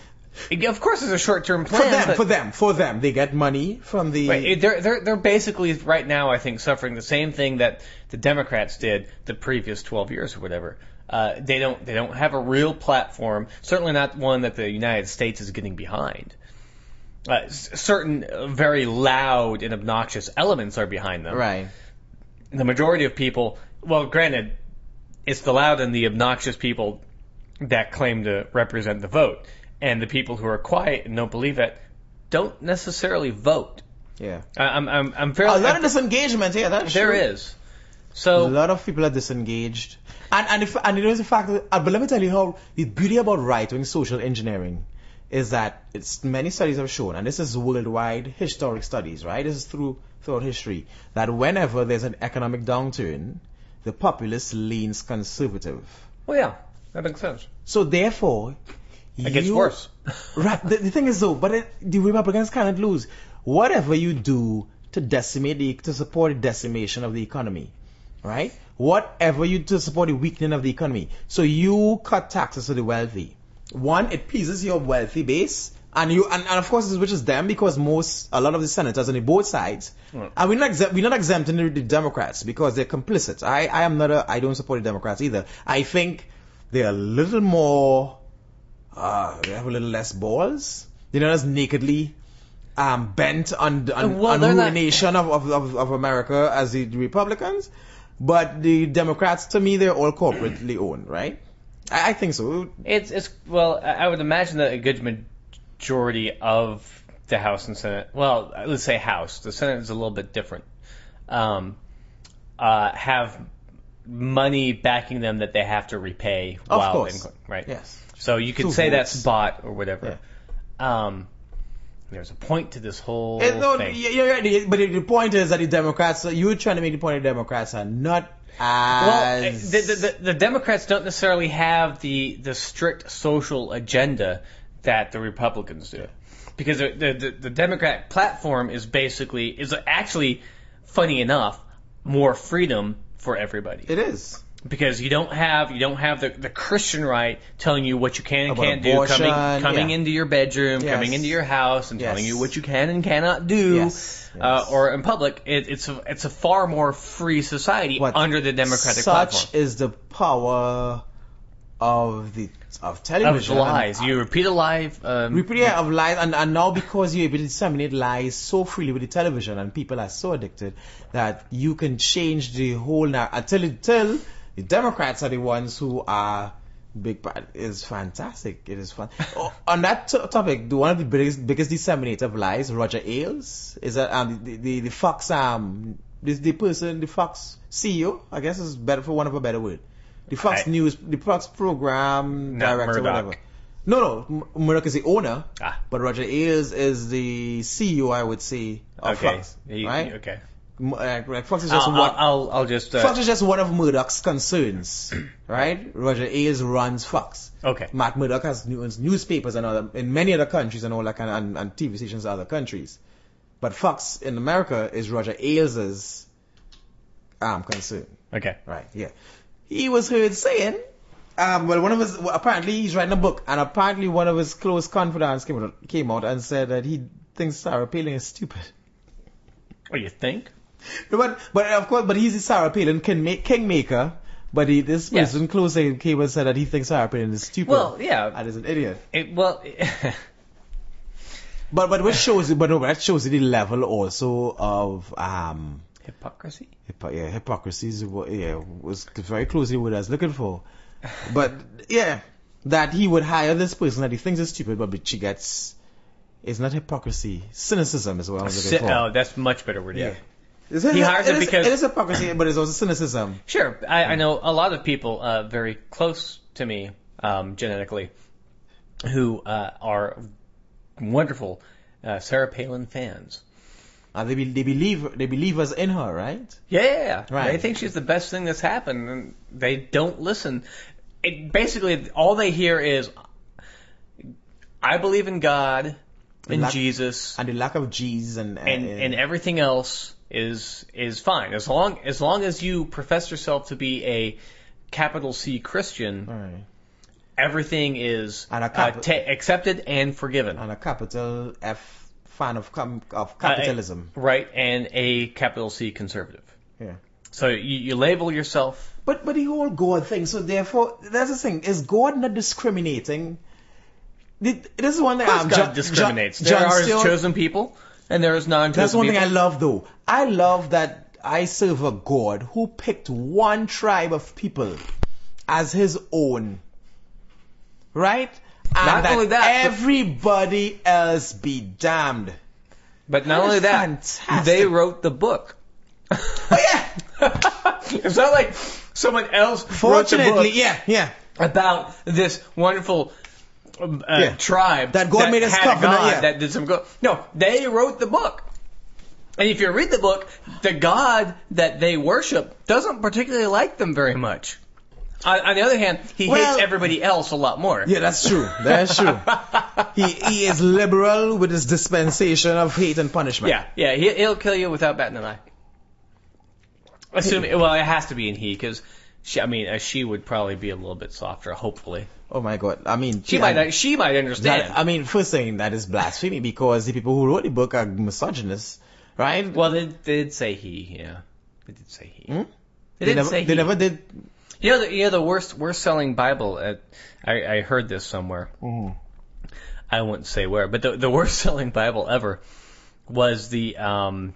Of course, there's a short-term plan
for
them.
For them. For them. They get money from the.
Right, they're they're they're basically right now, I think, suffering the same thing that the Democrats did the previous 12 years or whatever. Uh, they don't they don't have a real platform. Certainly not one that the United States is getting behind. Uh, certain uh, very loud and obnoxious elements are behind them.
Right.
The majority of people, well, granted, it's the loud and the obnoxious people that claim to represent the vote, and the people who are quiet and don't believe it don't necessarily vote.
Yeah.
I'm I'm I'm fairly A
lot of disengagement. Yeah, that's
there
true.
is.
A lot of people are disengaged. And and if, and it is a fact that, uh, but let me tell you how the beauty about right-wing social engineering is that it's many studies have shown, and this is worldwide historic studies, right? This is through throughout history that whenever there's an economic downturn, the populace leans conservative.
Well, yeah, that makes sense.
So therefore,
It gets
you-
worse. [LAUGHS]
Right. The, the thing is though, but it, the Republicans cannot lose. Whatever you do to decimate the, to support the decimation of the economy, right? Whatever you do to support the weakening of the economy. So you cut taxes to the wealthy. One, it pleases your wealthy base. And you, and, and of course, it which is them because most, a lot of the senators on the both sides, and we're not exempt, we're not exempting the, the Democrats because they're complicit. I, I am not a, I don't support the Democrats either. I think they're a little more uh, they have a little less balls. They're not as nakedly um, bent on, on,
Well,
on
not-
ruination of, of, of, of America as the Republicans. But the Democrats, to me, they're all corporately owned, right? I, I think so.
It's it's well, I would imagine that a good majority of the House and Senate, well, let's say House, the Senate is a little bit different, um, uh, have money backing them that they have to repay
Of
while
course.
in, right?
Yes.
So you could
Two
say
votes.
that's bought or whatever. Um, there's a point to this whole
no,
thing.
y- you're right. The- But the point is that the Democrats, you're trying to make the point that the Democrats are not as...
the, the, the, the Democrats don't necessarily have the, the strict social agenda that the Republicans do. Because the, the, the, the Democrat platform is basically, is actually, funny enough, more freedom for everybody.
it is.
Because you don't have, you don't have the, the Christian right telling you what you can and
About
can't do, coming, coming
yeah.
into your bedroom,
Yes.
coming into your house and
Yes.
telling you what you can and cannot do,
Yes,
Uh, or in public. It, it's a, it's a far more free society
But
under the Democratic
Such
platform.
is the power of the of
Of
television.
lies.
And-
You repeat a lie. Um,
Repeat yeah, of lies, and, and now because you're able to disseminate lies so freely with the television, and people are so addicted that you can change the whole now until until the Democrats are the ones who are big. Is fantastic. It is fun. [LAUGHS] oh, on that to- topic, the one of the biggest biggest disseminator of lies, Roger Ailes, is that um the the, the Fox um this the person the Fox CEO, I guess is better for one of a better word. The Fox
I-
News, the Fox program director,
Murdoch.
whatever. No, no, Murdoch is the owner.
Ah.
But Roger Ailes is the CEO, I would say, of
okay.
Fox.
He-
right?
Okay.
Uh, Fox is just
I'll,
one.
I'll, I'll, I'll just. Uh,
Fox is just one of Murdoch's concerns, right? Roger Ailes runs Fox.
okay.
Matt Murdoch has news, newspapers and other in many other countries and all that kind of, and, and TV stations in other countries. But Fox in America is Roger Ailes' um, concern.
Okay.
Right, yeah. He was heard saying, um, well, one of his, well, apparently he's writing a book, and apparently one of his close confidants came out, came out and said that he thinks Sarah Palin is stupid.
What do you think?
But, but of course, but he's Sarah Palin king, kingmaker, but he, this
Yes.
person him came and said that he thinks Sarah Palin is stupid.
Well, yeah.
And is an idiot.
It, well, [LAUGHS]
But, but what shows but no, that shows the level also of, um,
hypocrisy.
Hypo- yeah, hypocrisy is what, yeah, was very closely what I was looking for. But, yeah, that he would hire this person that he thinks is stupid, but she gets, it's not hypocrisy, cynicism is what I was looking for.
oh, that's much better word. Yeah.
It's-
He hires it
is-
because-
It is hypocrisy, but it's also cynicism.
Sure. I, I know a lot of people uh, very close to me um, genetically who uh, are wonderful uh, Sarah Palin fans.
And they, be, they believe, they believe us in her, right?
Yeah, yeah, yeah.
Right.
They think she's the best thing that's happened, and they don't listen. It, basically, all they hear is, "I believe in God, in
Lack-
Jesus,
And the lack of G's and,
and and everything else is is fine as long as long as you profess yourself to be a capital C Christian.
Right.
Everything is
And a
uh, ta- accepted and forgiven.
and a capital F fan of, com- of capitalism.
Right, and a capital C conservative.
yeah.
So you, you label yourself.
But but the whole God thing. So therefore, that's the thing. Is God not discriminating? This is one thing. Um,
God
John-
discriminates.
John-
there
John
are
Stewart-
chosen people, and there is non-chosen
That's one thing. I love, though. I love that I serve a God who picked one tribe of people as His own, right? And
Not only that,
everybody else be damned.
but not
That
only that,
fantastic.
they wrote the book.
Oh yeah. [LAUGHS]
it's not like someone else wrote the
Fortunately,
book
yeah, yeah.
about this wonderful um, uh,
Yeah.
tribe
That God made us covenant,
God
yeah.
that did some good. No, they wrote the book. And if you read the book, the God that they worship doesn't particularly like them very much. On, on the other hand, he
Well-
hates everybody else a lot more.
Yeah, that's true. That's [LAUGHS] true. he he is liberal with his dispensation of hate and punishment.
Yeah, yeah, he, he'll kill you without batting an eye. Assuming, well, it has to be in he because she, I mean, uh, she would probably be a little bit softer, hopefully.
Oh my God. I mean,
She might, she might understand.
That, I mean, first thing that is blasphemy because the people who wrote the book are misogynists, right?
well, they, they did say he, yeah, they did say he.
Hmm?
They,
they never,
say
they
he.
never did.
You know, the, you know the worst worst selling Bible. At, I, I heard this somewhere.
Mhm.
I won't say where, but the the worst [LAUGHS] selling Bible ever was the um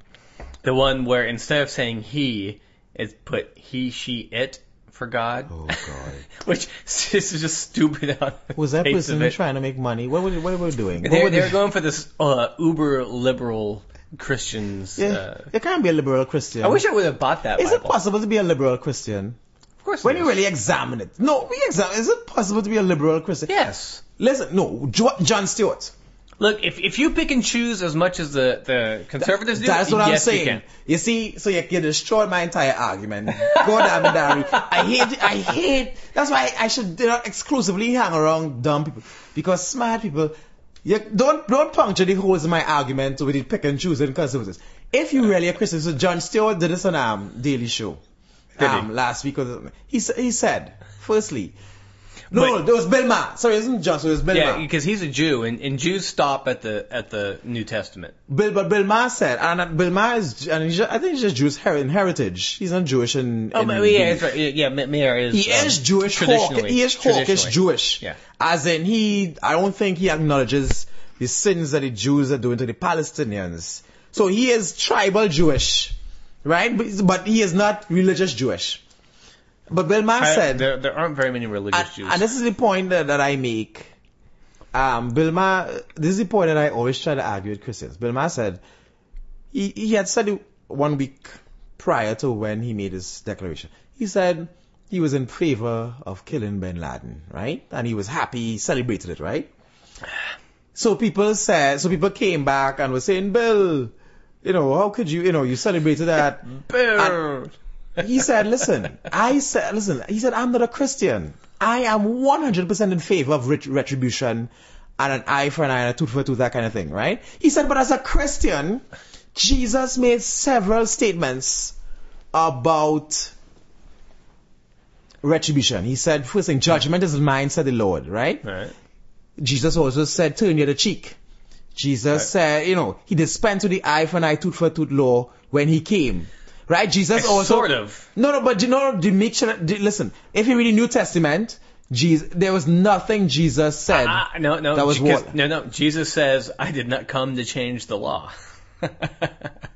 the one where instead of saying he, it put he, she, it for God,
Oh God. [LAUGHS]
which [LAUGHS] this is just stupid.
Was that person trying to make money? What were, what were they doing? What
They're,
were they-
they're going for this uh, uber liberal Christians.
yeah,
Uh,
you can't be a liberal Christian.
I wish I would have bought that.
Is it possible to be a liberal Christian?
Of course.
When you really examine it. No, we examine. Is it possible to be a liberal Christian?
Yes.
Listen, no. Jon Stewart.
Look, if if you pick and choose as much as the the conservatives do,
That's what I'm saying.
You.
You see, so you, you destroyed my entire argument. God damn it, I hate, I hate, that's why I should you know, exclusively hang around dumb people. Because smart people, you don't, don't puncture the holes in my argument with the pick and choose and conservatives. If you really a Christian, so Jon Stewart did this on um, Daily Show. Um, last week. or- He, he said, firstly, no,
But-
no, there was Bill Maher. Sorry, it isn't Jon, so it was Bill
Yeah, because he's a Jew, and, and Jews stop at the at the New Testament.
Bill, but Bill Maher said, and uh, Bill Maher is, and he's just, I think he's just Jewish in heritage. He's not Jewish in.
Oh,
in
yeah,
belief.
right. Yeah, Meir is.
He
um,
is Jewish. Hawk,
traditionally.
he is hawkish. Jewish.
Yeah.
As in, he, I don't think he acknowledges the sins that the Jews are doing to the Palestinians. So he is tribal Jewish, right? But, but he is not religious Jewish. But Bill Maher
I-
said,
there, there aren't very many religious
and,
Jews.
and this is the point that, that I make. Um, Bill Maher, this is the point that I always try to argue with Christians. Bill Maher said he, he had said it one week prior to when he made his declaration. He said he was in favor of killing Bin Laden, right? And he was happy, he celebrated it, right? So people said, so people came back and were saying, Bill, you know, how could you, you know, you celebrated that. [LAUGHS]
Boo.
He said, listen, I said, listen, he said, I'm not a Christian. I am 100% in favor of ret- retribution and an eye for an eye and a tooth for a tooth, that kind of thing, right? He said, but as a Christian, Jesus made several statements about retribution. He said, first thing, judgment is mine, said the Lord, right?
Right.
Jesus also said, turn the other cheek. Jesus said, you know, he dispensed with the eye for an eye, tooth for tooth law when he came. Right? Jesus also.
Sort of.
No, no, but you know, the make sure that, listen, if you read the New Testament, Jesus, there was nothing Jesus said.
Ah, no, no.
That was what?
No, no. Jesus says, "I did not come to change the law." [LAUGHS]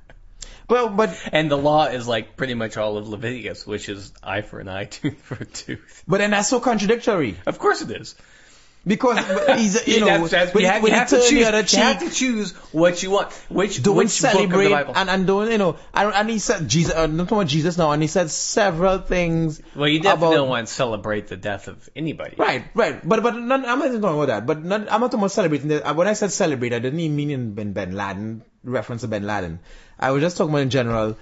well, but,
and the law is like pretty much all of Leviticus, which is eye for an eye, [LAUGHS] tooth for a tooth.
but and that's so contradictory.
Of course it is.
Because [LAUGHS] he's, you know,
That's- that's- you have,
he
have to choose. You have to choose what you want. Which
don't
which
celebrate
book of the Bible?
and, and don't, you know, and, and he said, Jesus, uh, not talking about Jesus now, and he said several things.
well, you definitely
about-
don't want to celebrate the death of anybody.
Right, right. But but none, I'm not talking about that. But none, I'm not talking about celebrating. The, uh, when I said celebrate, I didn't even mean in Ben, ben Laden reference to Bin Laden. I was just talking about in general.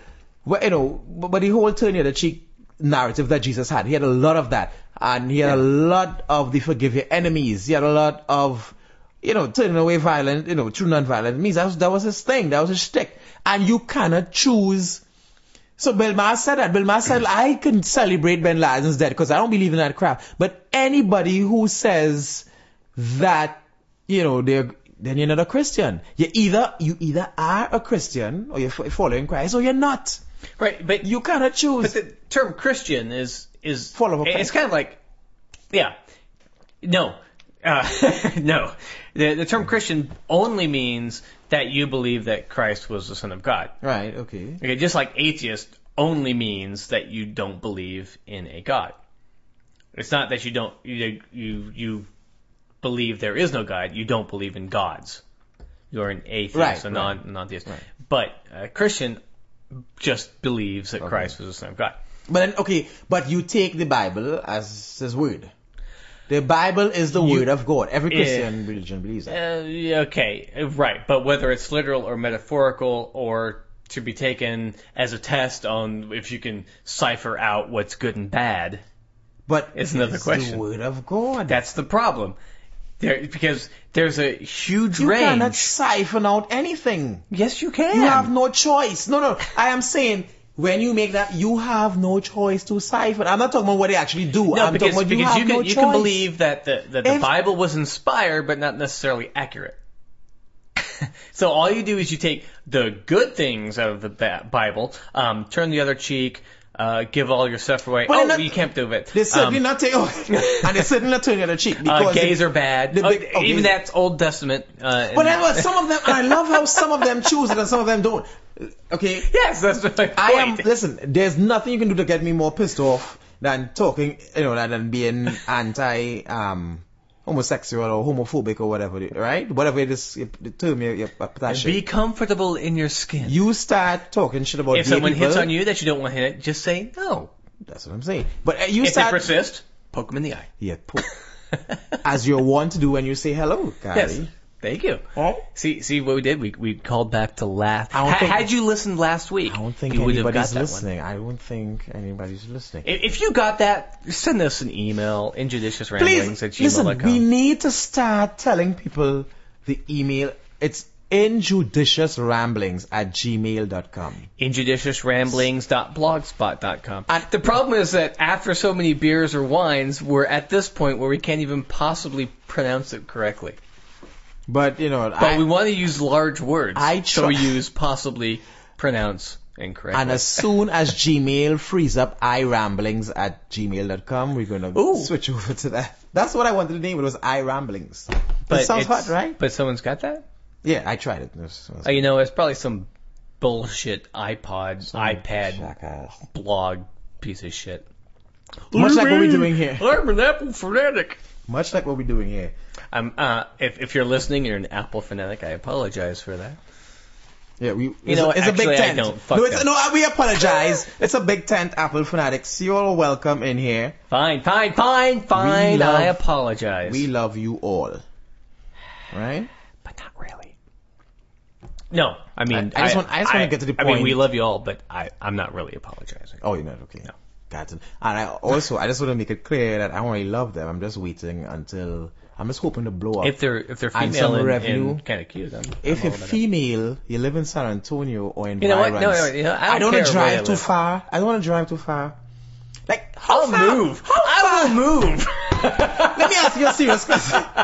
Well, you know, but, but the whole turn the other cheek narrative that Jesus had, he had a lot of that, and he had a lot of the forgive your enemies. He had a lot of you know, turning away violent, you know, true non-violent means that was, that was his thing, that was his shtick. And you cannot choose. So Bill Maher said that. Bill Maher said, [CLEARS THROAT] I can celebrate Bin Laden's death because I don't believe in that crap. But anybody who says that, you know, they're, then you're not a Christian. You either, you either are a Christian or you're following Christ or you're not.
Right, but
You cannot choose.
But the term Christian is is
Full of
it's kind of like yeah no uh, [LAUGHS] no the the term Christian only means that you believe that Christ was the Son of God.
right, okay.
Okay, just like atheist only means that you don't believe in a God. It's not that you don't you you you believe there is no God. You don't believe in gods. You're an atheist,
Right,
a
right.
non non-theist.
Right.
But a Christian just believes that Christ was the Son of God.
But then, okay, but you take the Bible as his word. The Bible is the
You-
word of God. Every. Christian religion believes that.
Uh, okay, right. But whether it's literal or metaphorical or to be taken as a test on if you can cipher out what's good and bad.
But
It's another question.
the word of God.
That's the problem. There, because there's a huge range.
you cannot siphon out anything.
yes, you can.
You have no choice. No, no. I am saying when you make that, you have no choice to siphon. I'm not talking about what they actually do.
No,
I'm
because,
talking about you
because
have
you can
no
you can believe that the that the
If-
Bible was inspired, but not necessarily accurate. [LAUGHS] so all you do is you take the good things out of the Bible, um, turn the other cheek, uh, give all your stuff away.
But
oh,
not-
you can't do it.
They're certainly
Um,
not taking, [LAUGHS] and they're certainly not turning the other cheek [LAUGHS]
uh,
because
gays
they-
are bad.
the
Oh,
oh,
even that's Old Testament. Uh,
But what, some of them, and I love how some of them choose it and some of them don't. Okay, [LAUGHS]
yes, that's my point.
I am. Listen, there's nothing you can do to get me more pissed off than talking, you know, than being anti um homosexual or homophobic or whatever, right? Whatever it is, the term you you attach.
Be comfortable in your skin.
You start talking shit about
if someone
people,
hits on you that you don't want to hit, just say no.
That's what I'm saying. But uh, you
If they persist, poke them in the eye.
yeah, poke. [LAUGHS] as you want to do when you say hello, Gary.
Yes. Thank you.
Right?
See, see what we did? We we called back to laugh.
I
Ha-
think-
had you listened last week,
I don't think
you would have got
anybody's listening. I don't think anybody's listening.
If you got that, send us an email, injudicious ramblings at
listen, we
gmail.com.
need to start telling people the email. It's injudiciousramblings at gmail.com.
Injudiciousramblings.blogspot.com.
And-
the problem is that after so many beers or wines, we're at this point where we can't even possibly pronounce it correctly.
But, you know,
But
I,
we want to use large words,
I
so
try-
we use possibly pronounce incorrectly.
and as soon as Gmail frees up iramblings at gmail.com, we're going to
Ooh.
switch over to that. That's what I wanted to name it, was iramblings.
but
it sounds hot, right?
But someone's got that?
Yeah, I tried it. Uh, it was- it was
Oh, you know, it's probably some bullshit iPod, iPad,
jackass.
blog piece of shit.
Much like what we're doing here.
I'm an Apple fanatic.
Much like what we're doing here.
I'm, uh, if, if you're listening, you're an Apple fanatic. I apologize for that.
Yeah, we.
You know,
it's, a, it's a
actually, I
big tent. no, it's, no, we apologize. it's a big tent, Apple fanatics. You're all welcome in here.
Fine, fine, fine, fine.
love-
I apologize.
We love you all. Right?
but not really. No, I mean,
I- I just want- I just wanna get to the point.
I mean, we love you all, but I, I'm not really apologizing.
Oh, you're not okay.
No.
Got it. And I also, I just want to make it clear that I don't really love them. I'm just waiting until. I'm just hoping to blow up.
If they're if they're female and,
revenue.
and kind of cute, I'm,
if
I'm
you're
all it.
female, you live in San Antonio or in
You know what? No, no, you know, I don't
wanna
care
drive too far. I don't want to drive too far. Like, how
I'll
far?
move.
How
I
far?
will move. [LAUGHS]
Let me ask you a serious question. [LAUGHS]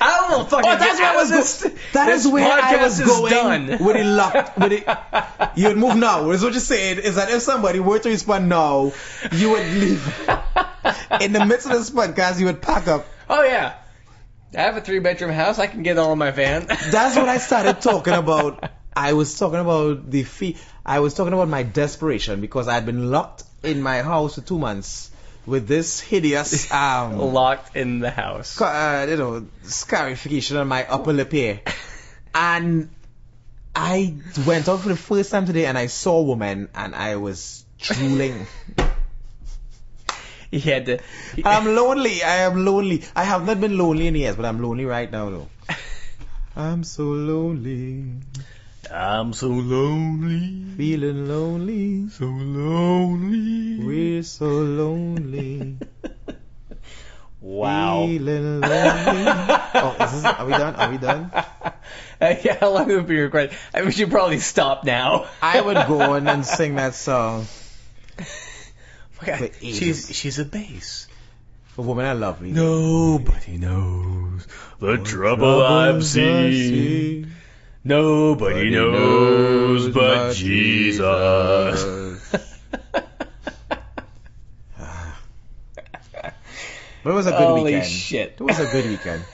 I will fucking
Oh, that's where I was
this.
going. That is where I was going
Done. [LAUGHS]
with it locked. With it, you would move now. Is what you're saying is that if somebody were to respond now, you would leave in the midst of this podcast. You would pack up.
Oh yeah. I have a three bedroom house. I can get all in my van. [LAUGHS]
That's what I started talking about. I was talking about the fee. I was talking about my desperation because I had been locked in my house for two months with this hideous, um, [LAUGHS]
locked in the house.
ca- uh, you know, scarification on my upper lip here. And I went out for the first time today and I saw a woman and I was drooling. [LAUGHS]
He had to. he-
I'm lonely. I am lonely. I have not been lonely in years, but I'm lonely right now though. [LAUGHS] I'm so lonely.
I'm so lonely,
Feeling lonely.
so lonely.
We're so lonely. [LAUGHS]
Wow.
Feeling lonely. [LAUGHS] oh, is this, are we done? Are we done?
Uh, yeah, how long would be recorded? I mean, we should probably stop now.
I would go on and sing that song. Wait,
She's
Jesus.
she's a bass.
For women are lovely.
Nobody knows the trouble I've seen. Nobody knows but Jesus. [LAUGHS]
But it was a good
Holy
weekend.
shit.
It was a good weekend.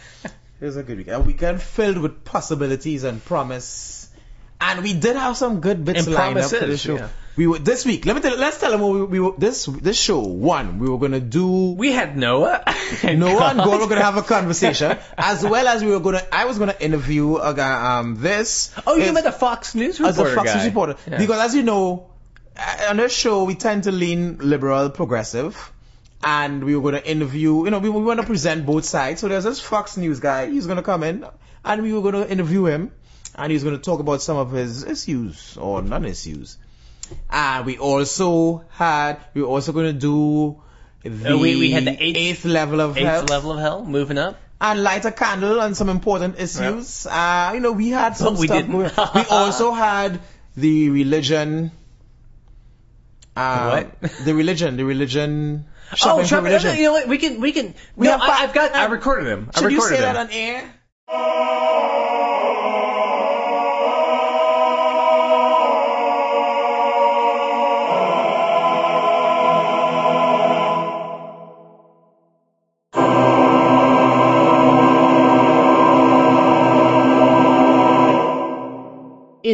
It was a good weekend. A weekend filled with possibilities and promise. And we did have some good bits
And
lined up for the show.
yeah.
We were this week. Let me tell. Let's tell them what we, we were, this this show. One, we were gonna do
We had Noah. [LAUGHS]
Noah and Gore were gonna have a conversation, [LAUGHS] as well as we were gonna. I was gonna interview a guy. Um, this.
Oh, you met the Fox News reporter.
as a Fox
guy.
News reporter.
Yeah.
Because as you know, uh, on this show we tend to lean liberal, progressive, and we were going to interview. You know, we, we want to present both sides. So there's this Fox News guy. He's going to come in, and we were going to interview him. and he's going to talk about some of his issues or non-issues. And we also had, we were also going to do the
Uh, we- we had the eighth-
eighth level of
Eighth
hell
level of hell, moving up.
and light a candle on some important issues. Uh, you know, we had some
we
stuff
didn't.
We [LAUGHS] also had the religion. Uh,
What?
The religion, the religion. [LAUGHS]
Oh,
shopping religion.
you know what? We can, we can.
We
no,
have
I, I've got. I recorded him. I
Should you say
him.
that on air?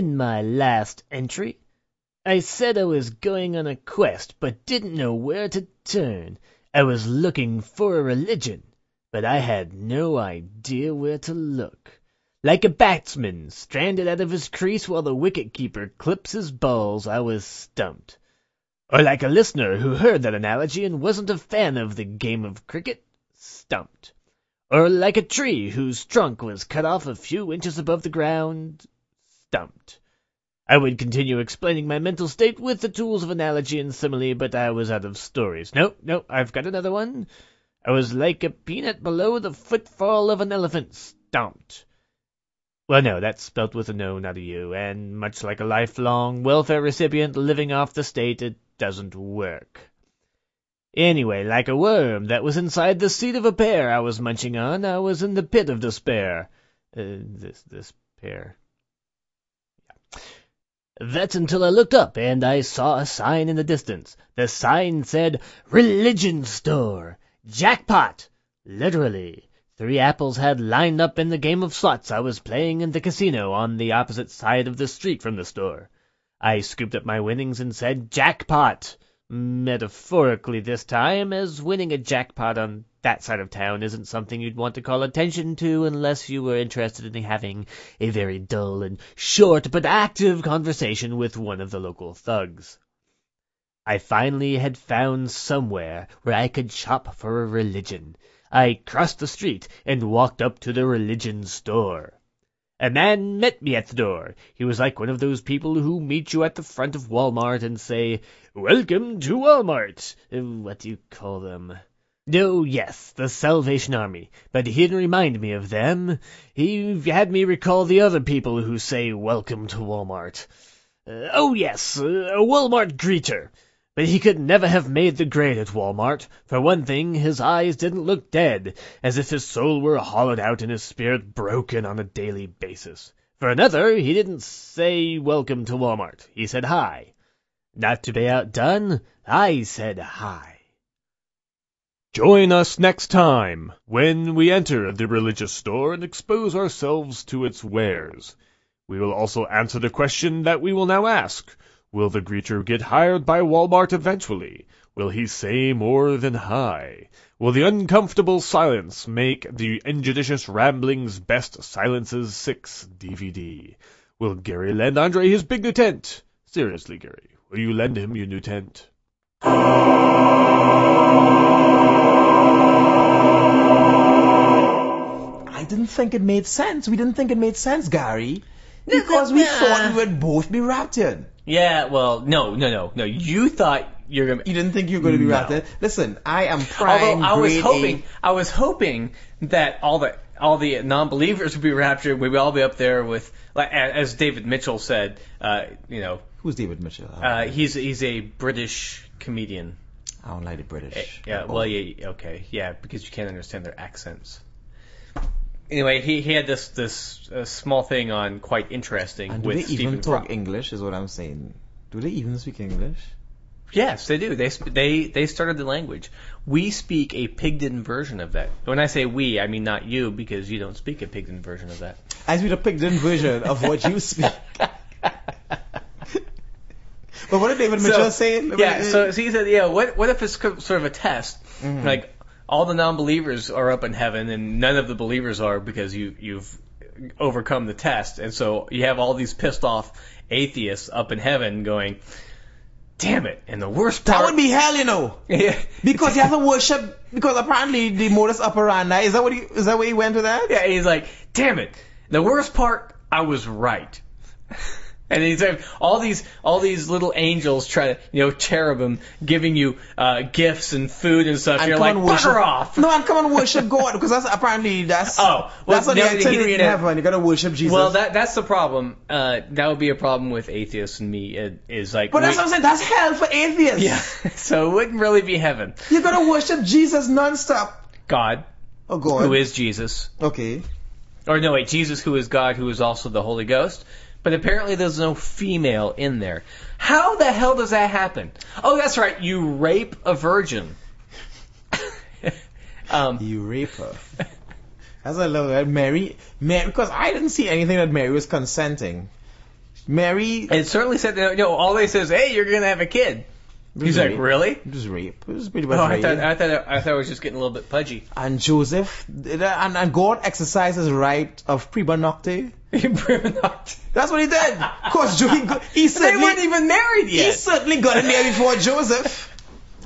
In my last entry, I said I was going on a quest but didn't know where to turn. I was looking for a religion, but I had no idea where to look. Like a batsman stranded out of his crease while the wicket-keeper clips his balls, I was stumped. Or like a listener who heard that analogy and wasn't a fan of the game of cricket, stumped. Or like a tree whose trunk was cut off a few inches above the ground, stumped. I would continue explaining my mental state with the tools of analogy and simile, but I was out of stories. No, no, I've got another one. I was like a peanut below the footfall of an elephant, stomped. Well, no, that's spelt with a no, not a U, and much like a lifelong welfare recipient living off the state, it doesn't work. Anyway, like a worm that was inside the seed of a pear I was munching on, I was in the pit of despair. Uh, this, this pear. That's until I looked up and I saw a sign in the distance. The sign said, Religion Store! Jackpot! Literally. Three apples had lined up in the game of slots I was playing in the casino on the opposite side of the street from the store. I scooped up my winnings and said, Jackpot! Metaphorically this time, as winning a jackpot on that side of town isn't something you'd want to call attention to unless you were interested in having a very dull and short but active conversation with one of the local thugs. I finally had found somewhere where I could shop for a religion. I crossed the street and walked up to the religion store. A man met me at the door. He was like one of those people who meet you at the front of Walmart and say, Welcome to Walmart. Uh, What do you call them? No, yes, the Salvation Army. But he didn't remind me of them. He had me recall the other people who say, Welcome to Walmart. Uh, oh, yes, uh, a Walmart greeter. But he could never have made the grade at Walmart. For one thing, his eyes didn't look dead, as if his soul were hollowed out and his spirit broken on a daily basis. For another, he didn't say welcome to Walmart. He said hi. Not to be outdone, I said hi.
Join us next time when we enter the religious store and expose ourselves to its wares. We will also answer the question that we will now ask. Will the greeter get hired by Walmart eventually? Will he say more than hi? Will the uncomfortable silence make the injudicious ramblings best silences 6 DVD? Will Gary lend Andre his big new tent? Seriously, Gary, will you lend him your new tent?
I didn't think it made sense. We didn't think it made sense, Gary. Because we thought we would both be raptured.
Yeah, well, no, no, no, no. You thought you're gonna.
You didn't think you were going to be
No.
raptured? Listen, I am prime
Although I was hoping. I was hoping that all the all the non-believers would be raptured. We'd all be up there with, like, as David Mitchell said, uh, you know,
Who's David Mitchell?
uh, he's he's a British comedian.
I don't like the British.
Yeah, well, yeah, okay, yeah, because you can't understand their accents. Anyway, he, he had this this uh, small thing on quite interesting
And do
with
they
Stephen
even talk
Fry.
English? Is what I'm saying. Do they even speak English?
Yes, they do. They sp- they they started the language. We speak a pidgin version of that. When I say we, I mean not you because you don't speak a pidgin version of that.
I speak a pidgin version of what you speak. [LAUGHS] But what did David Mitchell say?
Yeah, so, so he said, yeah, what what if it's sort of a test?
Mm-hmm.
Like all the non-believers are up in heaven and none of the believers are because you you've overcome the test, and so you have all these pissed off atheists up in heaven going, "Damn it!" And the worst part,
that would be hell, you know. [LAUGHS]
yeah,
Because you have to worship. Because apparently the modus operandi is that what he is that what he went with that?
yeah, he's like, "Damn it!" The worst part I was right. And he's like, all these all these little angels try to you know cherubim giving you uh, gifts and food and stuff.
And
You're like
worship-
bugger off.
No, and come and worship God because that's apparently that's
Oh, well,
that's the
no, he
itinerary in heaven. You gotta worship Jesus.
Well, that that's the problem. Uh, that would be a problem with atheists and me. It, is like,
but that's what I'm saying. That's hell for atheists.
yeah. [LAUGHS] So it wouldn't really be heaven.
You gotta worship Jesus nonstop.
God,
Oh God.
who is Jesus,
Okay.
or no wait, Jesus, who is God, who is also the Holy Ghost. But apparently there's no female in there. How the hell does that happen? Oh, that's right. You rape a virgin. [LAUGHS] um,
You rape her. That's what I love that Mary, Mary, because I didn't see anything that Mary was consenting. Mary,
it certainly said, you know, all they said is, hey, you're going to have a kid. He's like, really?
It was rape. It was pretty much
Oh, I thought, I thought, I thought I was just getting a little bit pudgy.
and Joseph, and, and God exercised his right of prima nocte. [LAUGHS] That's what he did. Cause Jo- he, he
they weren't even married yet.
he certainly got in there before Joseph.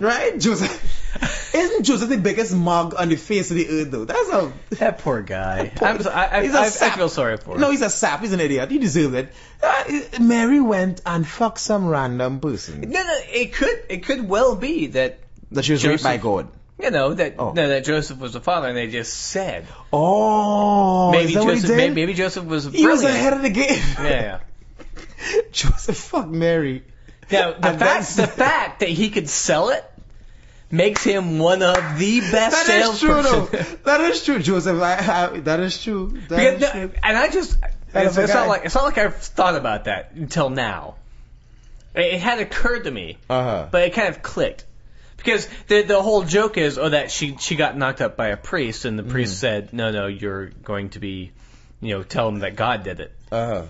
Right? Joseph. [LAUGHS] Isn't Joseph the biggest mug on the face of the earth though? That's a, [LAUGHS]
That poor guy. [LAUGHS]
Poor-
I'm so, I, I,
he's a
I, I
sap.
feel sorry for him.
No, he's a sap. He's an idiot. He deserved it. Uh, Mary went and fucked some random person.
no, no, it could, it could well be that
That she was raped by God.
you know that
Oh.
no, that Joseph was the father, and they just said
Oh,
maybe
is that what he
Joseph, maybe, maybe Joseph was
he was ahead of the game.
Yeah,
Joseph fucked Mary.
yeah. Now the
And
fact, the fact that he could sell it makes him one of the best
That is true, though. That is true, Joseph. I, I, that is true. That
Because,
is true.
and I just, it's, it's not like it's not like I've thought about that until now. It, it had occurred to me,
Uh-huh.
but it kind of clicked because the the whole joke is oh that she she got knocked up by a priest and the priest said no no you're going to be you know tell him that God did it.
Uh-huh.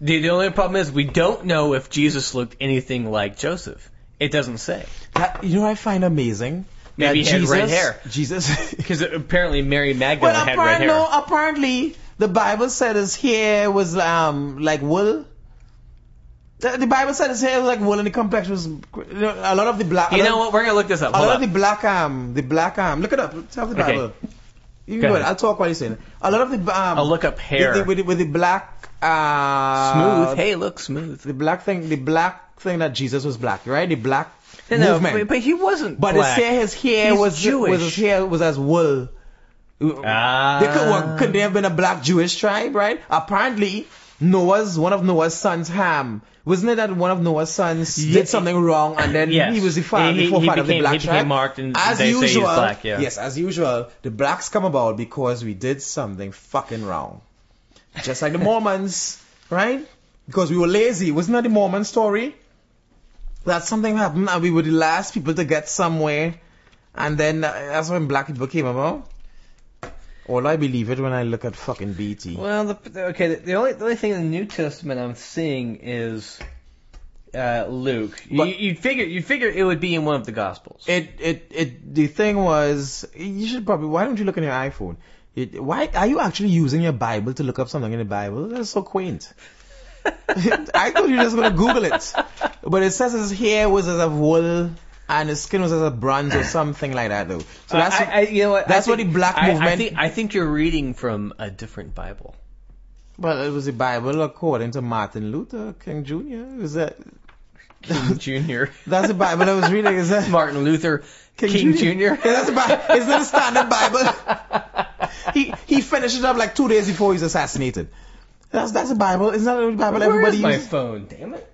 The the only problem is we don't know if Jesus looked anything like Joseph. It doesn't say
That, you know what I find amazing?
Maybe he had
Jesus,
red hair.
Jesus. [LAUGHS]
because apparently Mary Magdalene
well,
had red hair.
no, apparently the Bible said his hair was um like wool. The, the Bible said his hair was like wool and the complexion was you know, a lot of the black. a
You know what? We're gonna look this up.
A
Hold
lot
up.
of the black um the black um look it up. Tell the
Okay.
Bible. You can
Go
go
ahead.
ahead. I'll talk while you're saying it. A lot of the um
I'll look up hair.
with the, with the, with the black uh
smooth. Hey, look smooth.
the black thing the black thing that Jesus was black right the black
No, no,
movement.
but, but he wasn't
But
black.
they say his hair
He's
was
Jewish.
was his hair was as wool.
Ah.
They could, well, could they have been a black Jewish tribe, right? Apparently, Noah's one of Noah's sons, Ham. Wasn't it that one of Noah's sons
Ye-
did something wrong and then
Yes.
he was the father,
He- he-
the forefather of the black
he
tribe?
marked and
as
they say he's
usual,
black, yeah.
yes, as usual, the blacks come about because we did something fucking wrong. Just like the [LAUGHS] Mormons, right? Because we were lazy. Wasn't that the Mormon story? That something happened and we were the last people to get somewhere. And then uh, that's when black people came about. All I believe it when I look at fucking BET.
Well, the, okay. The, the only the only thing in the New Testament I'm seeing is uh, Luke. You,
But-
you'd figure you'd figure it would be in one of the Gospels.
It, it, it, the thing was, you should probably, why don't you look on your iPhone? It, why, are you actually using your Bible to look up something in the Bible? That's so quaint. [LAUGHS] I thought you were just gonna Google it. But it says his hair was as of wool and his skin was as of bronze or something like that though. So uh, that's,
I, I, you know what?
that's
I
what
think-
the black
I, I
movement-
think I think you're reading from a different Bible.
well, it was the Bible according to Martin Luther King Jr. Is that,
King Jr. [LAUGHS]
that's the Bible I was reading, is that?
Martin Luther King, Jr.
Yeah, [LAUGHS] that's the Bible. It's not a standard Bible. he he finished it up like two days before he's assassinated. That's that's the Bible. Isn't that the Bible
Where
everybody
is my
uses?
phone? Damn it!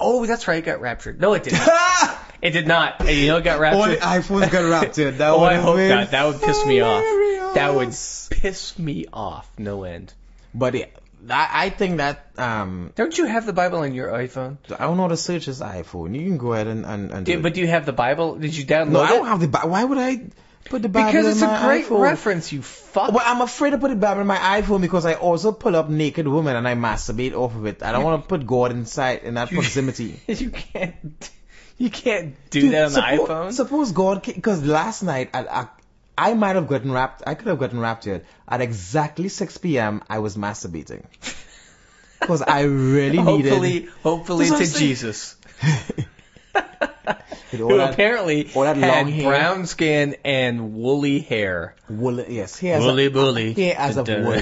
Oh, that's right. It got raptured. No, it didn't. [LAUGHS] it did not. And you know it got
All the
raptured.
iPhones got raptured. That [LAUGHS]
oh,
would
I hope
been
not. That would piss me off. That would piss me off. No end.
But yeah, I, I think that um
Don't you have the Bible on your iPhone?
I don't know how to search this iPhone. You can go ahead and and, and do
Do,
it.
but do you have the Bible? Did you download
no, I don't have the Bible. Why would I put the Bible
because it's a great
iPhone?
reference. You fuck.
Well, I'm afraid to put the Bible in my iPhone because I also pull up naked women and I masturbate off of it. I don't want to put God inside in that proximity. [LAUGHS]
you can't. You can't do
Dude,
that on the
suppo-
iPhone.
Suppose God, because last night I, I, I might have gotten wrapped. I could have gotten wrapped raptured at exactly 6 p.m. I was masturbating [LAUGHS] because I really
hopefully,
needed.
hopefully
what
to Jesus, [LAUGHS] who
that
apparently
all that
had
long hair.
brown skin and woolly hair.
Woolly, yes, he has
Woolly
a,
bully.
hair as [LAUGHS] of
Da-da.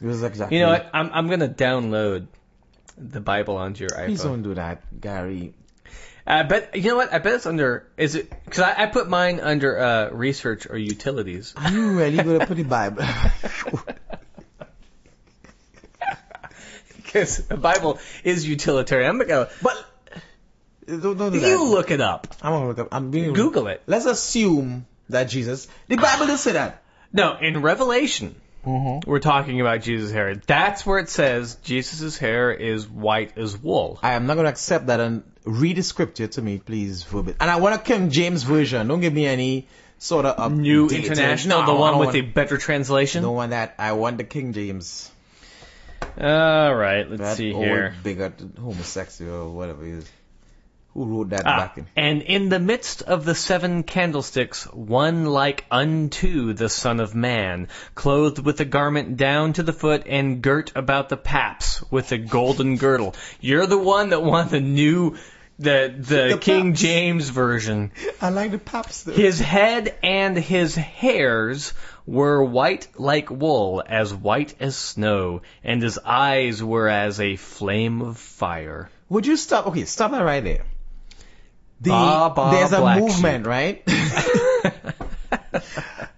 It was exactly.
You know what? I'm I'm gonna download the Bible onto your
Please
iPhone.
don't do that, Gary.
I bet you know what? I bet it's under. Is it? Because I, I put mine under uh, research or utilities.
Are you really gonna put the Bible? [LAUGHS]
Because the Bible is utilitarian. I'm gonna go.
but don't, don't do that.
You look it up.
I'm gonna look up. I'm being
Google it.
Let's assume that Jesus. The Bible doesn't say that.
No, in Revelation,
Mm-hmm.
we're talking about Jesus' hair. That's where it says Jesus' hair is white as wool.
I am not gonna accept that and read the scripture to me, please, verbatim. And I want a King James version. Don't give me any sort of
New International,
No,
the one with
want,
the better translation.
Don't want that. I want the King James.
All right, let's
That
see
old
here.
bigot, homosexual, or whatever he is. Who wrote that
Ah,
back in?
and in the midst of the seven candlesticks, one like unto the Son of Man, clothed with a garment down to the foot and girt about the paps with a golden girdle. You're the one that wanted the new, the the,
The
King
paps.
James version.
I like the paps though.
His head and his hairs were white like wool, as white as snow, and his eyes were as a flame of fire.
Would you stop? Okay, stop that right there. The,
Ba, ba,
there's a movement, right? [LAUGHS]